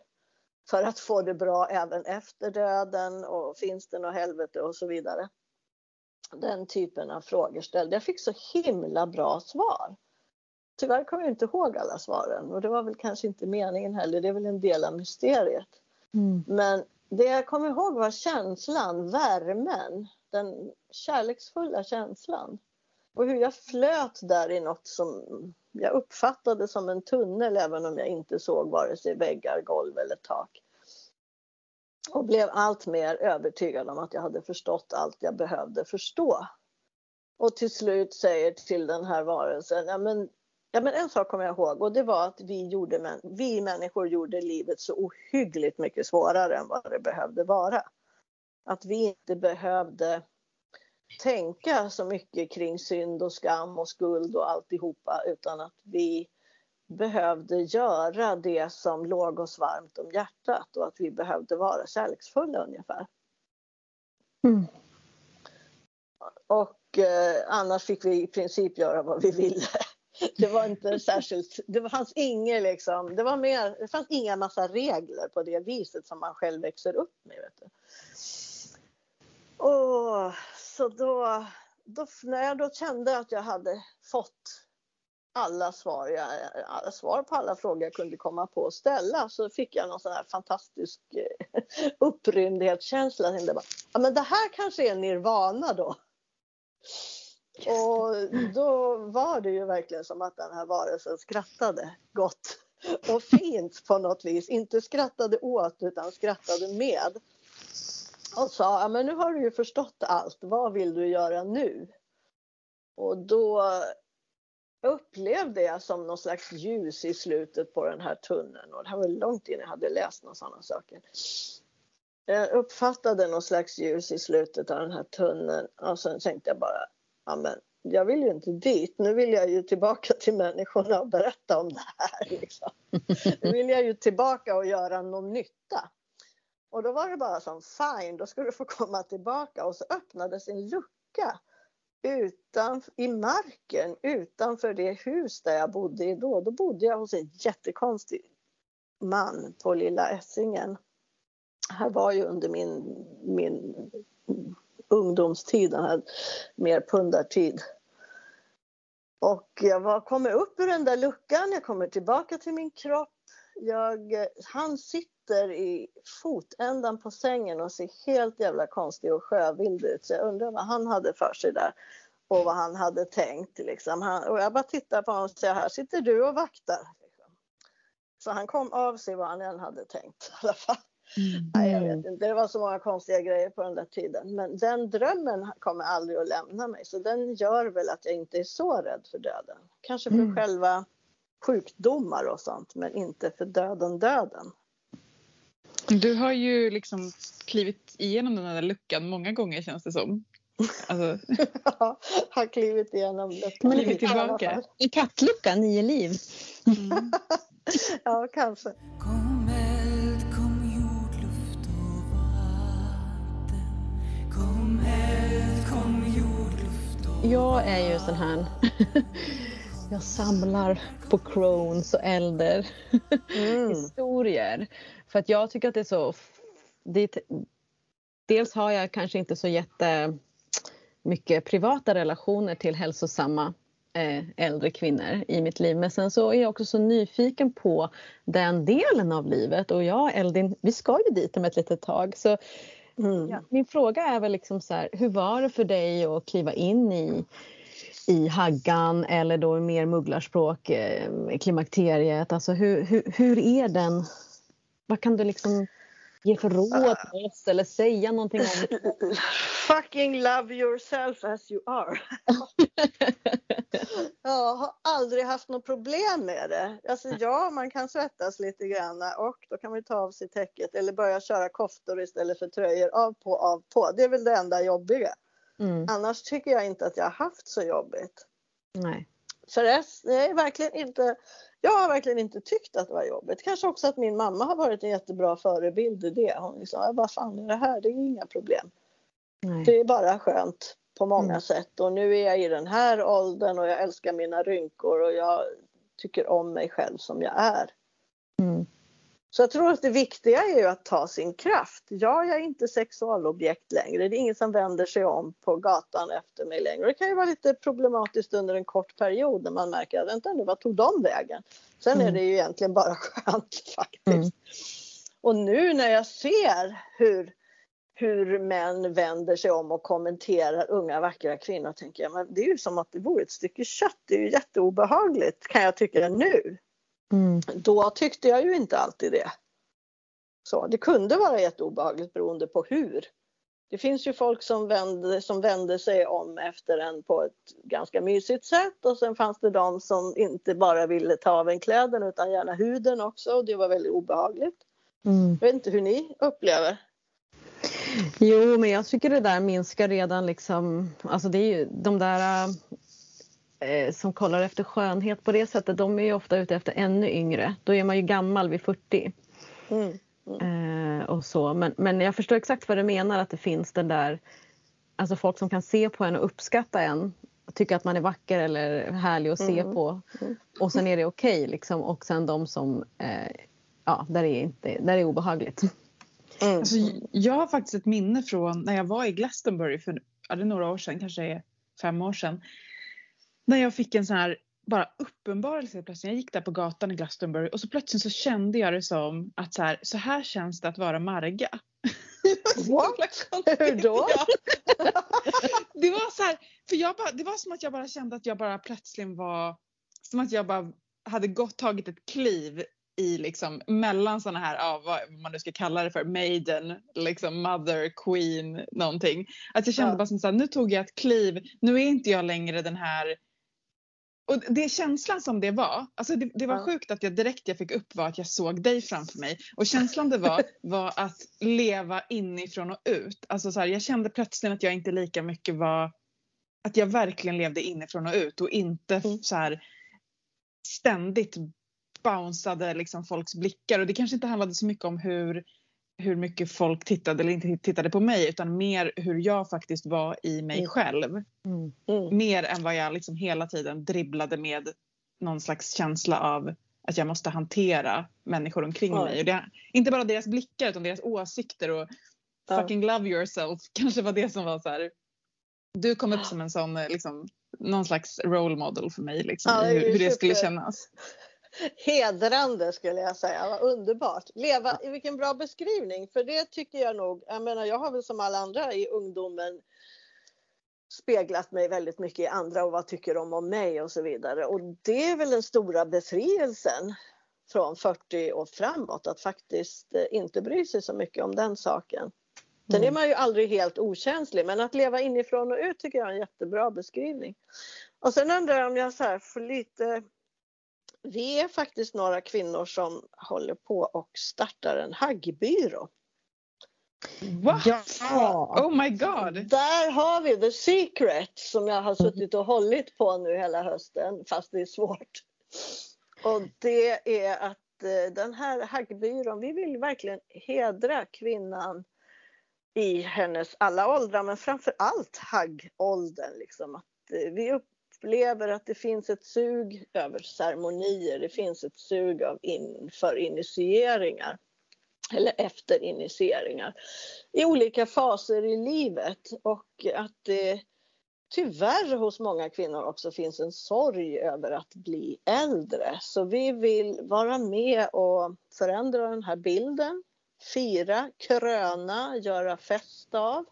Speaker 3: för att få det bra även efter döden? Och finns det något helvete och så vidare? Den typen av frågor ställde jag. fick så himla bra svar. Tyvärr kommer jag inte ihåg alla svaren och det var väl kanske inte meningen heller. Det är väl en del av mysteriet. Mm. Men det jag kommer ihåg var känslan, värmen, den kärleksfulla känslan. Och hur jag flöt där i något som jag uppfattade som en tunnel även om jag inte såg vare sig väggar, golv eller tak. Och blev allt mer övertygad om att jag hade förstått allt jag behövde förstå. Och till slut säger till den här varelsen, ja men Ja, men en sak kommer jag ihåg och det var att vi, gjorde, vi människor gjorde livet så ohyggligt mycket svårare än vad det behövde vara. Att vi inte behövde tänka så mycket kring synd och skam och skuld och alltihopa utan att vi behövde göra det som låg oss varmt om hjärtat och att vi behövde vara kärleksfulla ungefär. Mm. Och eh, annars fick vi i princip göra vad vi ville. Det var inte särskilt, det fanns inga liksom, det var mer, det fanns inga massa regler på det viset som man själv växer upp med. Vet du. Och, så då, då, när jag då kände att jag hade fått alla svar, jag, alla svar på alla frågor jag kunde komma på att ställa så fick jag någon sån här fantastisk eh, upprymdhetskänsla. Jag tänkte ja men det här kanske är nirvana då. Och då var det ju verkligen som att den här varelsen skrattade gott och fint på något vis. Inte skrattade åt utan skrattade med. Och sa, men nu har du ju förstått allt, vad vill du göra nu? Och då upplevde jag som någon slags ljus i slutet på den här tunneln och det här var långt innan jag hade läst några sådana saker. Jag uppfattade någon slags ljus i slutet av den här tunneln och sen tänkte jag bara, ja, men jag vill ju inte dit. Nu vill jag ju tillbaka till människorna och berätta om det här. Liksom. Nu vill jag ju tillbaka och göra någon nytta. Och då var det bara som fine, då ska du få komma tillbaka. Och så öppnades en lucka utan, i marken utanför det hus där jag bodde i då. Då bodde jag hos en jättekonstig man på Lilla Essingen. Här var ju under min, min ungdomstiden, här, mer pundartid. Och jag var, kommer upp ur den där luckan, jag kommer tillbaka till min kropp. Jag, han sitter i fotändan på sängen och ser helt jävla konstig och sjövild ut. Så jag undrar vad han hade för sig där och vad han hade tänkt. Liksom. Han, och jag bara tittar på honom och säger, här sitter du och vaktar. Så han kom av sig vad han än hade tänkt i alla fall. Mm. Nej, jag vet inte. Det var så många konstiga grejer på den där tiden. Men den drömmen kommer aldrig att lämna mig. Så den gör väl att jag inte är så rädd för döden. Kanske för mm. själva sjukdomar och sånt, men inte för döden, döden.
Speaker 2: Du har ju liksom klivit igenom den där luckan många gånger känns det som.
Speaker 3: Alltså... ja, har klivit igenom luckan.
Speaker 2: Klivit tillbaka.
Speaker 1: I kattluckan, nio liv. Mm.
Speaker 3: ja, kanske.
Speaker 1: Jag är ju sån här... jag samlar på crones och elder mm. historier. För att jag tycker att det är så... Det, dels har jag kanske inte så jättemycket privata relationer till hälsosamma eh, äldre kvinnor i mitt liv. Men sen så är jag också så nyfiken på den delen av livet och jag och Eldin, vi ska ju dit om ett litet tag. Så Mm. Ja, min fråga är väl liksom så här, hur var det för dig att kliva in i, i haggan eller då mer mugglarspråk, eh, klimakteriet? Alltså hur, hur, hur är den? Vad kan du liksom ge för råd till oss eller säga någonting om?
Speaker 3: Fucking love yourself as you are. Jag har aldrig haft något problem med det. Alltså ja, man kan svettas lite grann och då kan man ta av sig täcket eller börja köra koftor istället för tröjor. Av på, av på. Det är väl det enda jobbiga.
Speaker 1: Mm.
Speaker 3: Annars tycker jag inte att jag har haft så jobbigt.
Speaker 1: Nej.
Speaker 3: Jag är verkligen inte jag har verkligen inte tyckt att det var jobbigt. Kanske också att min mamma har varit en jättebra förebild i det. Hon liksom, vad fan är det här? Det är inga problem.
Speaker 1: Nej.
Speaker 3: Det är bara skönt på många
Speaker 1: Mm.
Speaker 3: sätt och nu är jag i den här åldern och jag älskar mina rynkor och jag tycker om mig själv som jag är.
Speaker 1: Mm.
Speaker 3: Så jag tror att det viktiga är ju att ta sin kraft. Ja, jag är inte sexualobjekt längre. Det är ingen som vänder sig om på gatan efter mig längre. Det kan ju vara lite problematiskt under en kort period när man märker att vänta nu, vad tog de vägen? Sen är
Speaker 1: Mm.
Speaker 3: det ju egentligen bara skönt faktiskt.
Speaker 1: Mm.
Speaker 3: Och nu när jag ser hur, hur män vänder sig om och kommenterar unga vackra kvinnor tänker jag men det är ju som att det vore ett stycke kött. Det är ju jätteobehagligt kan jag tycka nu.
Speaker 1: Mm.
Speaker 3: Då tyckte jag ju inte alltid det. Så det kunde vara jätteobehagligt beroende på hur. Det finns ju folk som vänder, som vänder sig om efter en på ett ganska mysigt sätt och sen fanns det de som inte bara ville ta av en kläden utan gärna huden också och det var väldigt obehagligt.
Speaker 1: Mm.
Speaker 3: Jag vet inte hur ni upplever.
Speaker 1: Jo, men jag tycker det där minskar redan liksom. Alltså det är ju de där eh, som kollar efter skönhet på det sättet. De är ju ofta ute efter ännu yngre. Då är man ju gammal vid 40.
Speaker 3: Mm.
Speaker 1: Eh, och så. Men, men jag förstår exakt vad du menar att det finns den där. Alltså folk som kan se på en och uppskatta en. Tycka att man är vacker eller härlig att se
Speaker 3: Mm.
Speaker 1: på.
Speaker 3: Mm.
Speaker 1: Och sen är det okej liksom. Och sen de som eh, ja, där är, inte, där är obehagligt.
Speaker 3: Mm.
Speaker 2: Alltså, jag har faktiskt ett minne från när jag var i Glastonbury för ja, det är några år sedan, kanske fem år sedan. När jag fick en sån här bara uppenbarelse plötsligt. Jag gick där på gatan i Glastonbury och så plötsligt så kände jag det som att så här, så här känns det att vara Marga.
Speaker 3: What? Hur då?
Speaker 2: Ja. Det var så här, för jag bara, det var som att jag bara kände att jag bara plötsligen var, som att jag bara hade gått, tagit ett kliv i liksom mellan såna här, ja, vad man nu ska kalla det för, maiden, liksom mother, queen, någonting. Att jag kände
Speaker 3: Ja.
Speaker 2: bara som så här, nu tog jag ett kliv, nu är inte jag längre den här och det känslan som det var, alltså det, det var sjukt att jag direkt jag fick upp var att jag såg dig framför mig. Och känslan det var, var att leva inifrån och ut. Alltså så här, jag kände plötsligt att jag inte lika mycket var, att jag verkligen levde inifrån och ut och inte
Speaker 3: Mm.
Speaker 2: så här ständigt bounceade liksom folks blickar. Och det kanske inte handlade så mycket om hur, hur mycket folk tittade eller inte tittade på mig utan mer hur jag faktiskt var i mig
Speaker 3: Mm.
Speaker 2: själv
Speaker 1: Mm.
Speaker 3: Mm.
Speaker 2: mer än vad jag liksom hela tiden dribblade med någon slags känsla av att jag måste hantera människor omkring mig. Och det, inte bara deras blickar utan deras åsikter och fucking love yourself kanske var det som var så här. Du kom upp som en sån eh, liksom, någon slags role model för mig liksom, hur, hur det skulle kännas.
Speaker 3: Hedrande skulle jag säga, vad underbart. Leva, vilken bra beskrivning, för det tycker jag nog, jag menar jag har väl som alla andra i ungdomen speglat mig väldigt mycket i andra och vad tycker de om mig och så vidare. Och det är väl den stora befrielsen från 40 och framåt, att faktiskt eh, inte bry sig så mycket om den saken. Sen är
Speaker 1: Mm.
Speaker 3: man ju aldrig helt okänslig, men att leva inifrån och ut tycker jag är en jättebra beskrivning. Och sen undrar jag om jag så här får lite vi är faktiskt några kvinnor som håller på och startar en haggbyrå.
Speaker 2: What?
Speaker 1: Ja.
Speaker 2: Oh my god!
Speaker 3: Där har vi the secret som jag har suttit och hållit på nu hela hösten fast det är svårt. Och det är att eh, den här haggbyrån, vi vill verkligen hedra kvinnan i hennes alla åldrar men framför allt haggåldern. Liksom. Att, eh, vi upplever att det finns ett sug över ceremonier, det finns ett sug av in, för initieringar eller efter initieringar i olika faser i livet och att det tyvärr hos många kvinnor också finns en sorg över att bli äldre. Så vi vill vara med och förändra den här bilden, fira, kröna, göra fest av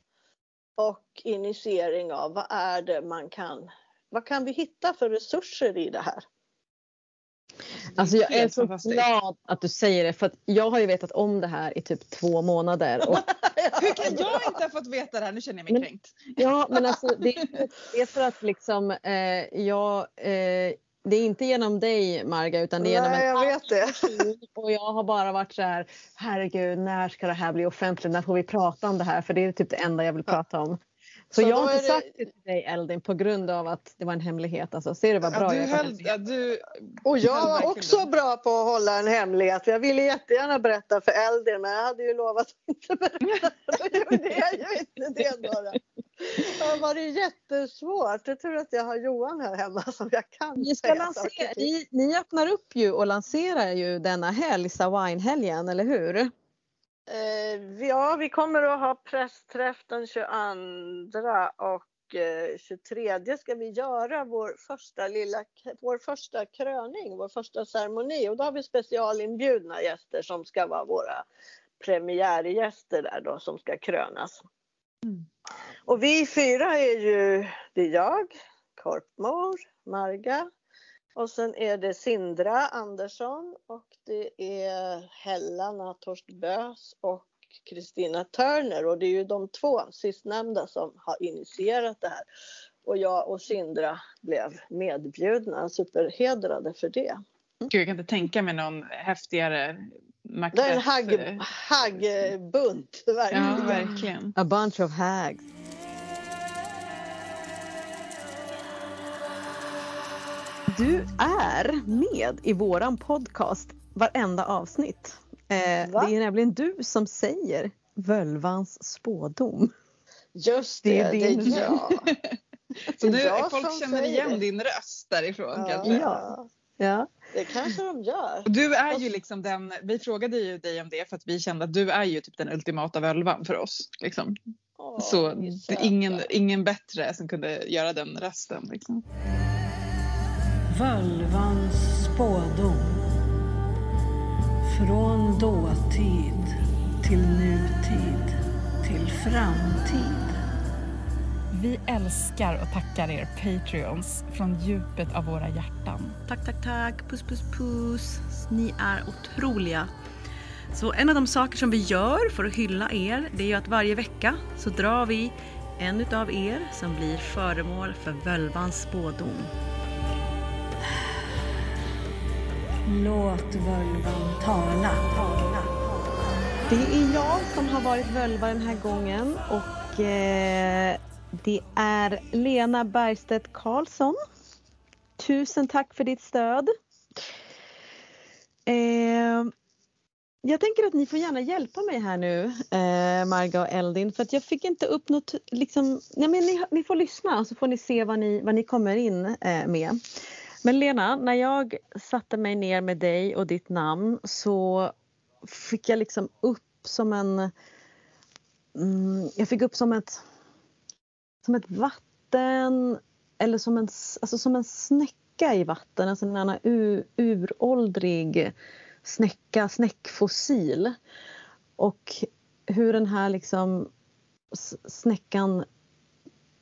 Speaker 3: och initiering av vad är det man kan, vad kan vi hitta för resurser i det här?
Speaker 1: Alltså jag är så glad att du säger det för att jag har ju vetat om det här i typ två månader. Och,
Speaker 2: Hur kan jag inte ha fått veta det här? Nu känner jag mig
Speaker 1: Men-
Speaker 2: kränkt.
Speaker 1: ja men alltså det, det är för att liksom eh, jag, eh, det är inte genom dig Marga utan det är genom
Speaker 3: Nej,
Speaker 1: en
Speaker 3: jag vet det.
Speaker 1: och jag har bara varit så här herregud när ska det här bli offentligt? När får vi prata om det här? För det är typ det enda jag vill prata om. Så,
Speaker 3: Så
Speaker 1: jag har inte
Speaker 3: det-
Speaker 1: sagt det till dig Eldin på grund av att det var en hemlighet. Alltså, ser du vad bra
Speaker 2: Ja, du,
Speaker 1: jag
Speaker 2: höll, ja, du,
Speaker 3: Och jag var också bra på att hålla en hemlighet. Jag ville jättegärna berätta för Eldin men jag hade ju lovat att inte berätta. Då gjorde jag ju inte det då. Det var det jättesvårt. Jag tror att jag har Johan här hemma som jag kan
Speaker 1: Ni, ska lansera, ni, ni öppnar upp ju och lanserar ju denna helg, Sawine-helgen, eller hur?
Speaker 3: Eh, ja, vi kommer att ha pressträff den 22 och eh, 23 ska vi göra vår första lilla, vår första kröning, vår första ceremoni och då har vi specialinbjudna gäster som ska vara våra premiärgäster där då som ska krönas.
Speaker 2: Mm.
Speaker 3: Och vi fyra är ju, det är jag, Korpmor, Marga och sen är det Sindra Andersson och det är Helena Torstbös och Kristina Törner och det är ju de två sistnämnda som har initierat det här. Och jag och Sindra blev medbjudna, superhedrade för det.
Speaker 2: Gud, jag kan inte tänka mig någon häftigare
Speaker 3: Det är en
Speaker 2: Macbeth.
Speaker 3: hagg, haggbunt, verkligen.
Speaker 2: Ja, verkligen.
Speaker 1: A bunch of hags. Du är med i våran podcast varenda avsnitt. Eh,
Speaker 3: Va?
Speaker 1: det är nämligen du som säger Völvans spådom.
Speaker 3: Just
Speaker 1: Det
Speaker 3: det,
Speaker 1: är
Speaker 3: det är
Speaker 1: din
Speaker 3: jag.
Speaker 2: Så nu,
Speaker 3: jag
Speaker 2: folk känner igen
Speaker 3: det.
Speaker 2: din röst därifrån
Speaker 3: Ja,
Speaker 2: kanske.
Speaker 1: Ja. Ja.
Speaker 3: det kanske de gör.
Speaker 2: Och du är ju liksom den, vi frågade ju dig om det för att vi kände att du är ju typ den ultimata völvan för oss. Liksom.
Speaker 3: Åh,
Speaker 2: Så ingen, ingen bättre som kunde göra den rösten. Liksom.
Speaker 4: Völvans spådom. Från dåtid till nutid till framtid.
Speaker 5: Vi älskar och tackar er Patreons från djupet av våra hjärtan.
Speaker 6: Tack, tack, tack. Puss, puss, puss. Ni är otroliga. Så en av de saker som vi gör för att hylla er, det är ju att varje vecka så drar vi en utav er som blir föremål för völvans spådom.
Speaker 4: Låt völvan tala. tala.
Speaker 1: Det är jag som har varit völva den här gången och eh, det är Lena Bergstedt Karlsson. Tusen tack för ditt stöd. Eh, jag tänker att ni får gärna hjälpa mig här nu, eh, Marga och Eldin, för att jag fick inte upp något, liksom, nej men ni, ni får lyssna så får ni se vad ni, vad ni kommer in eh, med. Men Lena, när jag satte mig ner med dig och ditt namn så fick jag liksom upp som en... Mm, jag fick upp som ett, som ett vatten eller som en, alltså som en snäcka i vatten. En annan uråldrig snäcka, snäckfossil. Och hur den här liksom snäckan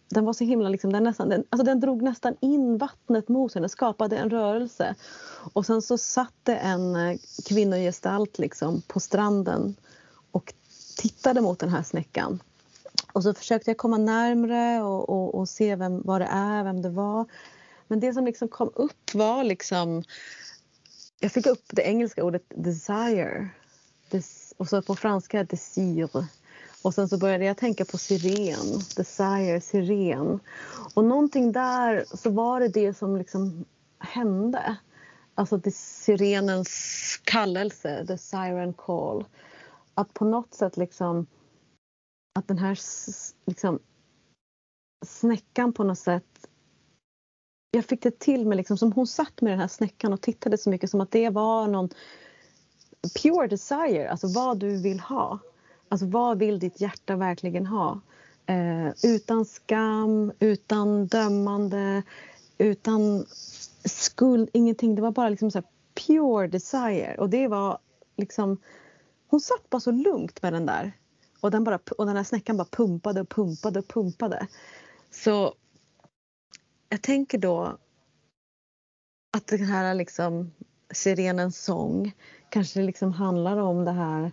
Speaker 1: den var så himla liksom, den, nästan, den, alltså den drog nästan in vattnet mot henne, den skapade en rörelse. Och sen så satt det en eh, kvinnogestalt liksom på stranden och tittade mot den här snäckan. Och så försökte jag komma närmre och, och, och se vem, vad det är, vem det var. Men det som liksom kom upp var liksom... Jag fick upp det engelska ordet desire. Des, och så på franska desire. Och sen så började jag tänka på siren, desire, siren. Och någonting där så var det det som liksom hände. Alltså det sirenens kallelse, the siren call. Att på något sätt liksom att den här liksom snäckan på något sätt jag fick det till mig liksom som hon satt med den här snäckan och tittade så mycket som att det var någon pure desire, alltså vad du vill ha. Alltså vad vill ditt hjärta verkligen ha? Eh, utan skam, utan dömande, utan skuld, ingenting. Det var bara liksom så här pure desire. Och det var liksom... Hon satt bara så lugnt med den där. Och den, bara, och den här snäckan bara pumpade och pumpade och pumpade. Så jag tänker då att den här liksom sirenens sång kanske liksom handlar om det här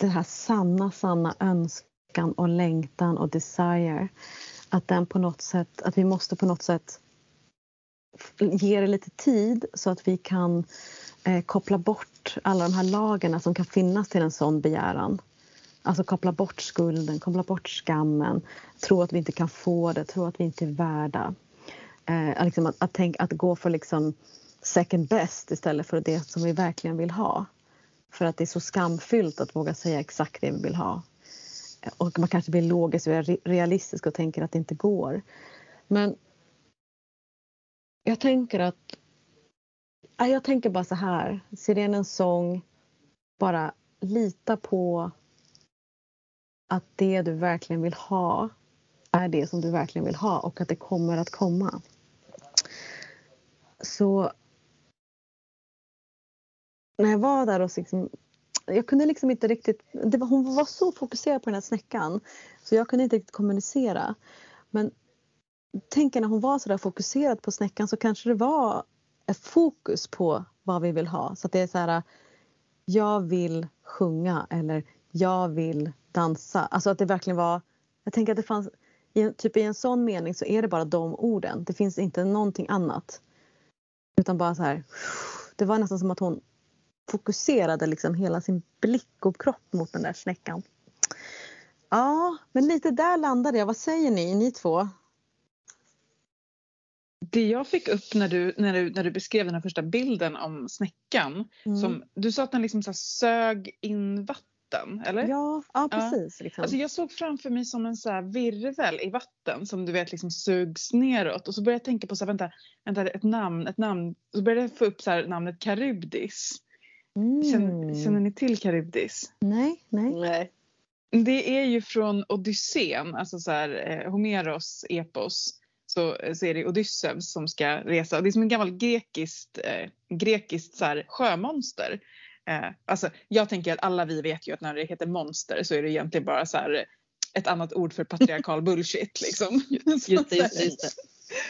Speaker 1: det här sanna, sanna önskan och längtan och desire. Att den på något sätt, att vi måste på något sätt ge det lite tid så att vi kan eh, koppla bort alla de här lagerna som kan finnas till en sån begäran. Alltså koppla bort skulden, koppla bort skammen, tro att vi inte kan få det, tro att vi inte är värda. Eh, liksom att, att, tänk, att gå för liksom second best istället för det som vi verkligen vill ha. För att det är så skamfyllt att våga säga exakt det vi vill ha. Och man kanske blir logisk och realistisk och tänker att det inte går. Men jag tänker att... Jag tänker bara så här, sirenens sång, bara lita på att det du verkligen vill ha är det som du verkligen vill ha och att det kommer att komma. Så när jag var där och liksom, jag kunde liksom inte riktigt, det var, hon var så fokuserad på den här snäckan så jag kunde inte riktigt kommunicera. Men tänk när hon var så där fokuserad på snäckan så kanske det var ett fokus på vad vi vill ha. Så att det är så här, jag vill sjunga eller jag vill dansa. Alltså att det verkligen var, jag tänker att det fanns, i, typ i en sån mening så är det bara de orden. Det finns inte någonting annat. Utan bara så här, det var nästan som att hon fokuserade liksom hela sin blick och kropp mot den där snäckan. Ja, men lite där landade jag. Vad säger ni, ni två?
Speaker 2: Det jag fick upp när du, när du, när du beskrev den här första bilden om snäckan. Mm. Som, du sa att den liksom så sög in vatten, eller?
Speaker 1: Ja, ja precis. Ja. Liksom.
Speaker 2: Alltså jag såg framför mig som en så virvel i vatten som du vet liksom sugs neråt. Och så började jag tänka på så här, vänta, vänta, ett namn, ett namn. Så började jag få upp så namnet Karybdis. Mm. Känner, känner ni till Karybdis?
Speaker 1: Nej, nej.
Speaker 3: nej.
Speaker 2: Det är ju från Odysseen, alltså så här, eh, Homeros epos. Så, så är det Odysseus som ska resa. Det är som en gammal grekiskt, eh, grekiskt så här, sjömonster. Eh, alltså, jag tänker att alla vi vet ju att när det heter monster så är det egentligen bara så här, ett annat ord för patriarkal bullshit. Liksom.
Speaker 1: Just just just det.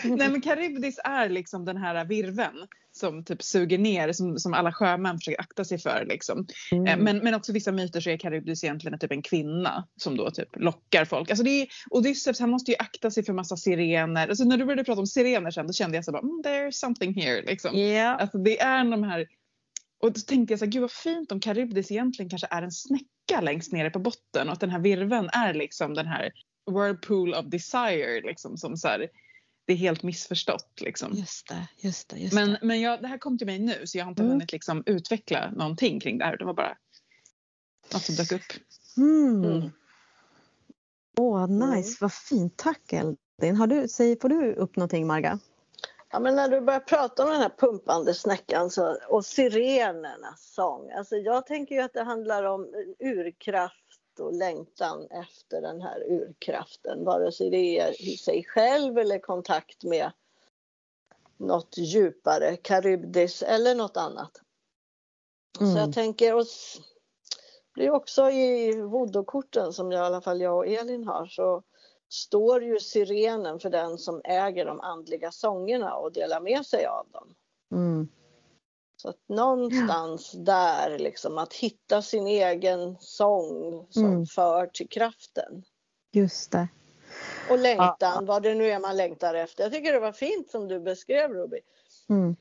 Speaker 2: Nej men Karybdis är liksom den här virven som typ suger ner som, som alla sjömän försöker akta sig för. Liksom. Mm. Eh, men, men också vissa myter så är Karybdis egentligen typ en kvinna som då typ lockar folk. Alltså det är, Odysseus han måste ju akta sig för massa sirener. Alltså när du började prata om sirener sen då kände jag så bara mm, there's something here. Liksom.
Speaker 1: Yeah.
Speaker 2: Alltså det är de här och då tänkte jag så här, gud vad fint om Karybdis egentligen kanske är en snäcka längst nere på botten och att den här virven är liksom den här whirlpool of desire liksom som så här, det är helt missförstått. Liksom.
Speaker 1: Just det, just det. Just
Speaker 2: men
Speaker 1: det.
Speaker 2: men jag, det här kom till mig nu så jag har inte mm. hunnit liksom, utveckla någonting kring det här. Det var bara något som dök upp.
Speaker 1: Mm. Mm. Åh, nice. Mm. Vad fint. Tack Eldin. Har du, säg, får du upp någonting Marga?
Speaker 3: Ja, men när du börjar prata om den här pumpande snäckan så, och sirenernas sång. Alltså jag tänker ju att det handlar om urkraft och längtan efter den här urkraften. Vare sig det är i sig själv eller kontakt med något djupare, karybdis eller något annat. Mm. Så jag tänker, och det är också i voodoo-korten som jag, i alla fall jag och Elin har så står ju sirenen för den som äger de andliga sångerna och delar med sig av dem.
Speaker 1: Mm.
Speaker 3: Så att någonstans ja. där liksom att hitta sin egen sång som mm. för till kraften.
Speaker 1: Just det.
Speaker 3: Och längtan, ja. vad det nu är man längtar efter. Jag tycker det var fint som du beskrev Ruby.
Speaker 1: Mm.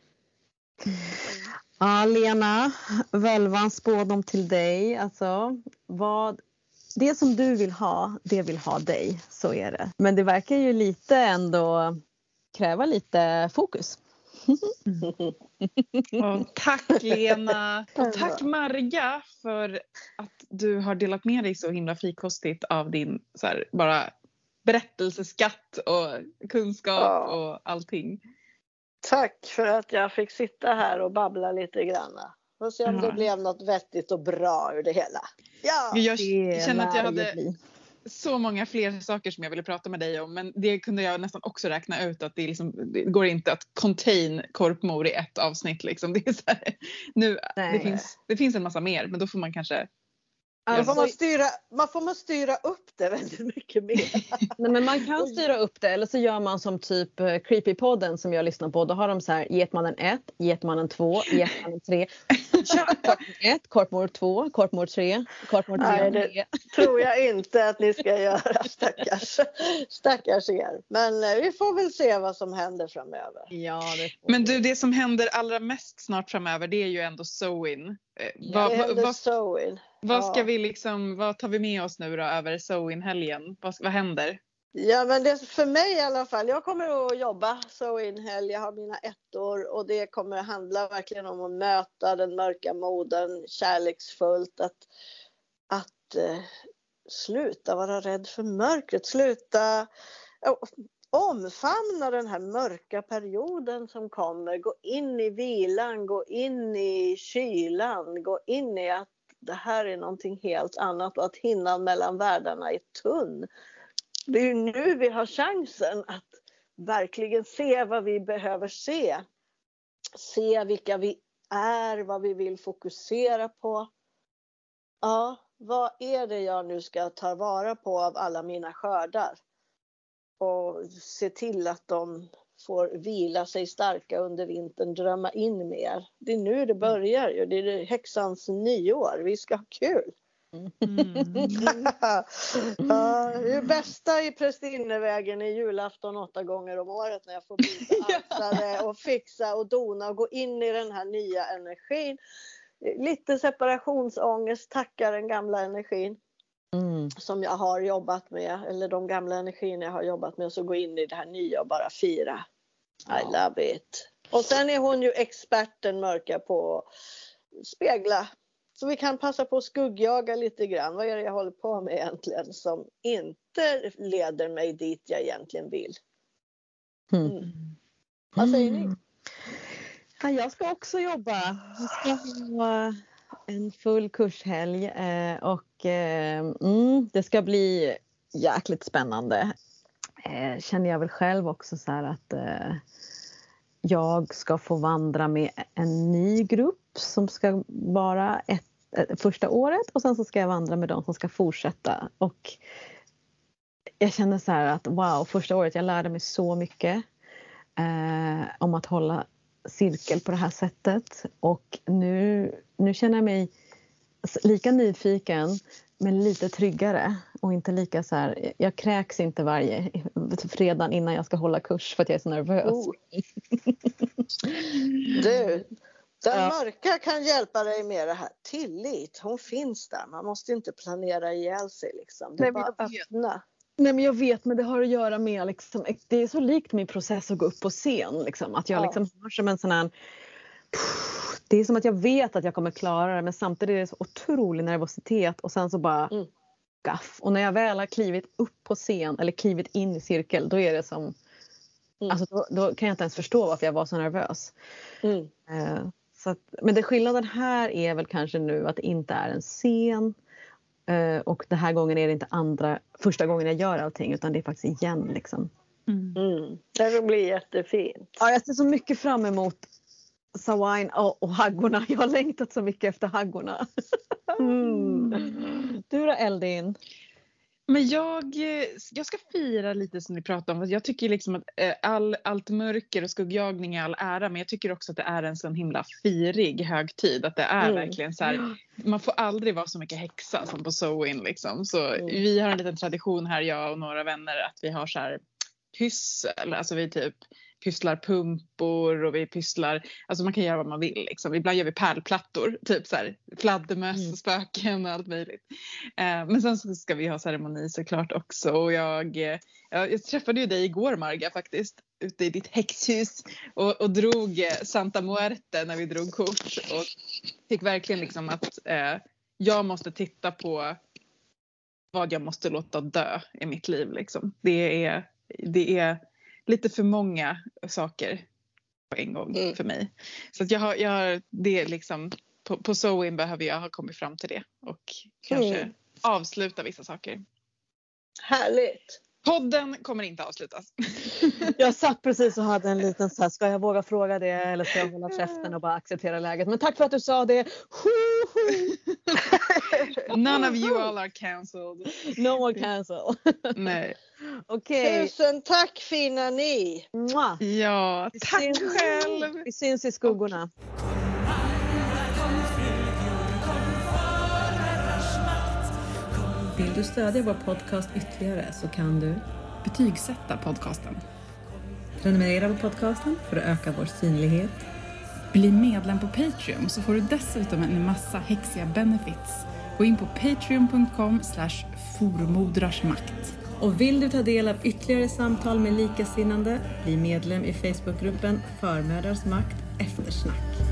Speaker 1: Ja, Lena, völvans spådom till dig. Alltså, vad, det som du vill ha, det vill ha dig. Så är det. Men det verkar ju lite ändå kräva lite fokus.
Speaker 2: Och tack Lena! Och tack Marga för att du har delat med dig så himla frikostigt av din så här, bara berättelseskatt och kunskap ja. och allting.
Speaker 3: Tack för att jag fick sitta här och babbla lite grann. Och se om ja. det blev något vettigt och bra ur det hela.
Speaker 2: Ja, jag känner att jag hade så många fler saker som jag ville prata med dig om men det kunde jag nästan också räkna ut att det, liksom, det går inte att contain korpmor i ett avsnitt. Liksom. Det, här, nu, det, finns, det finns en massa mer men då får man kanske
Speaker 3: Då får man,
Speaker 1: Alltså,
Speaker 3: styra, man får man styra upp det väldigt mycket mer.
Speaker 1: nej, men man kan styra upp det eller så gör man som typ eh, Creepypodden som jag lyssnar på. Då har de så här Getmannen 1, Getmannen 2, Getmannen 3. Kortmord 1, Kortmord 2, Kortmord 3, Kortmord 3.
Speaker 3: Nej, det tror jag inte att ni ska göra stackars, stackars er. Men eh, vi får väl se vad som händer framöver.
Speaker 1: Ja,
Speaker 2: Men du, det som händer allra mest snart framöver det är ju ändå Sewin. Eh,
Speaker 1: Ja,
Speaker 2: vad, vad, vad,
Speaker 3: sewing.
Speaker 2: Vad ska
Speaker 3: Ja.
Speaker 2: vi liksom, vad tar vi med oss nu då över Sewin-helgen? Vad, vad händer?
Speaker 3: Ja men det, för mig i alla fall, jag kommer att jobba så in helg, jag har mina ettor och det kommer att handla verkligen om att möta den mörka moden kärleksfullt. Att, att eh, sluta vara rädd för mörkret, sluta omfamna den här mörka perioden som kommer. Gå in i vilan, gå in i kylan, gå in i att det här är någonting helt annat och att hinnan mellan världarna är tunn. Det är ju nu vi har chansen att verkligen se vad vi behöver se. Se vilka vi är, vad vi vill fokusera på. Ja, vad är det jag nu ska ta vara på av alla mina skördar? Och se till att de får vila sig starka under vintern, drömma in mer. Det är nu det börjar ju. Det är häxans nyår. Vi ska ha kul. ja, det bästa i Prästinnevägen är julafton åtta gånger om året när jag får byta och fixa och dona och gå in i den här nya energin. Lite separationsångest, tacka den gamla energin
Speaker 1: Mm.
Speaker 3: som jag har jobbat med eller de gamla energierna jag har jobbat med och så gå in i det här nya och bara fira. I love it. Och sen är hon ju experten mörka på att spegla. Så vi kan passa på att skuggjaga lite grann. Vad är det jag håller på med egentligen som inte leder mig dit jag egentligen vill?
Speaker 1: Mm.
Speaker 3: Mm. Vad säger ni?
Speaker 1: Ja, jag ska också jobba. Jag ska en full kurshelg eh, och eh, mm, det ska bli jäkligt spännande. Eh, känner jag väl själv också så här att eh, jag ska få vandra med en ny grupp som ska vara ett, eh, första året och sen så ska jag vandra med de som ska fortsätta. Och jag känner så här att wow, första året jag lärde mig så mycket eh, om att hålla cirkel på det här sättet och nu, nu känner jag mig lika nyfiken men lite tryggare och inte lika så här, jag kräks inte varje fredag innan jag ska hålla kurs för att jag är så nervös.
Speaker 3: Oh. Du, den
Speaker 1: Ja.
Speaker 3: mörka kan hjälpa dig med det här. Tillit, hon finns där. Man måste inte planera ihjäl sig liksom. Det är
Speaker 1: Nej,
Speaker 3: bara
Speaker 1: vet.
Speaker 3: öppna.
Speaker 1: Nej men jag vet men det har att göra med liksom, det är så likt min process att gå upp på scen. Liksom, att jag
Speaker 3: Ja.
Speaker 1: liksom har som en sån här det är som att jag vet att jag kommer klara det men samtidigt är det så otrolig nervositet och sen så bara
Speaker 3: Mm.
Speaker 1: gaff. Och när jag väl har klivit upp på scen eller klivit in i cirkel då är det som
Speaker 3: Mm.
Speaker 1: Alltså då, då kan jag inte ens förstå varför jag var så nervös.
Speaker 3: Mm.
Speaker 1: Eh, så att, men det skillnaden här är väl kanske nu att det inte är en scen. Eh, och den här gången är det inte andra, första gången jag gör allting utan det är faktiskt igen. Liksom.
Speaker 3: Mm. Det blir jättefint.
Speaker 1: Ja, jag ser så mycket fram emot Sawain och, och haggorna. Jag har längtat så mycket efter haggorna.
Speaker 3: Mm.
Speaker 1: Du då Eldin?
Speaker 2: Men jag, eh, jag ska fira lite som ni pratade om. Jag tycker liksom att eh, all, allt mörker och skuggjagning är all ära men jag tycker också att det är en sån himla firig högtid. Att det är
Speaker 3: Mm.
Speaker 2: verkligen så här, man får aldrig vara så mycket häxa som på Sewin liksom. Så
Speaker 3: Mm.
Speaker 2: vi har en liten tradition här jag och några vänner att vi har så här pyssel, alltså vi typ pysslar pumpor och vi pysslar, alltså man kan göra vad man vill liksom. Ibland gör vi pärlplattor, typ så här fladdermöss
Speaker 1: Mm.
Speaker 2: spöken och allt möjligt. Eh, men sen så ska vi ha ceremoni såklart också och jag, eh, jag, jag träffade ju dig igår Marga faktiskt ute i ditt häxhus och, och drog eh, Santa Muerte när vi drog kort och fick verkligen liksom att eh, jag måste titta på vad jag måste låta dö i mitt liv liksom. Det är, det är lite för många saker på en gång
Speaker 3: Mm.
Speaker 2: för mig. Så jag har, jag har det liksom på, på Sewin behöver jag ha kommit fram till det och kanske
Speaker 3: Mm.
Speaker 2: avsluta vissa saker.
Speaker 3: Härligt.
Speaker 7: Podden kommer inte avslutas.
Speaker 8: Jag satt precis och hade en liten så här, ska jag våga fråga det eller ska jag hålla käften och bara acceptera läget? Men tack för att du sa det.
Speaker 7: None of you all are cancelled.
Speaker 8: No more cancel.
Speaker 7: Nej.
Speaker 8: Okej.
Speaker 3: Tusen tack fina ni!
Speaker 7: Ja,
Speaker 8: Vi
Speaker 7: tack
Speaker 8: syns-
Speaker 7: själv.
Speaker 8: Vi syns i skuggorna.
Speaker 1: Vill du stödja vår podcast ytterligare så kan du
Speaker 2: Betygsätta podcasten.
Speaker 1: prenumerera på podcasten för att öka vår synlighet.
Speaker 2: Bli medlem på Patreon så får du dessutom en massa häxiga benefits. Gå in på patreon.com slash formodrarsmakt.
Speaker 1: Och vill du ta del av ytterligare samtal med likasinnande, bli medlem i Facebookgruppen Förmödrars makt eftersnack.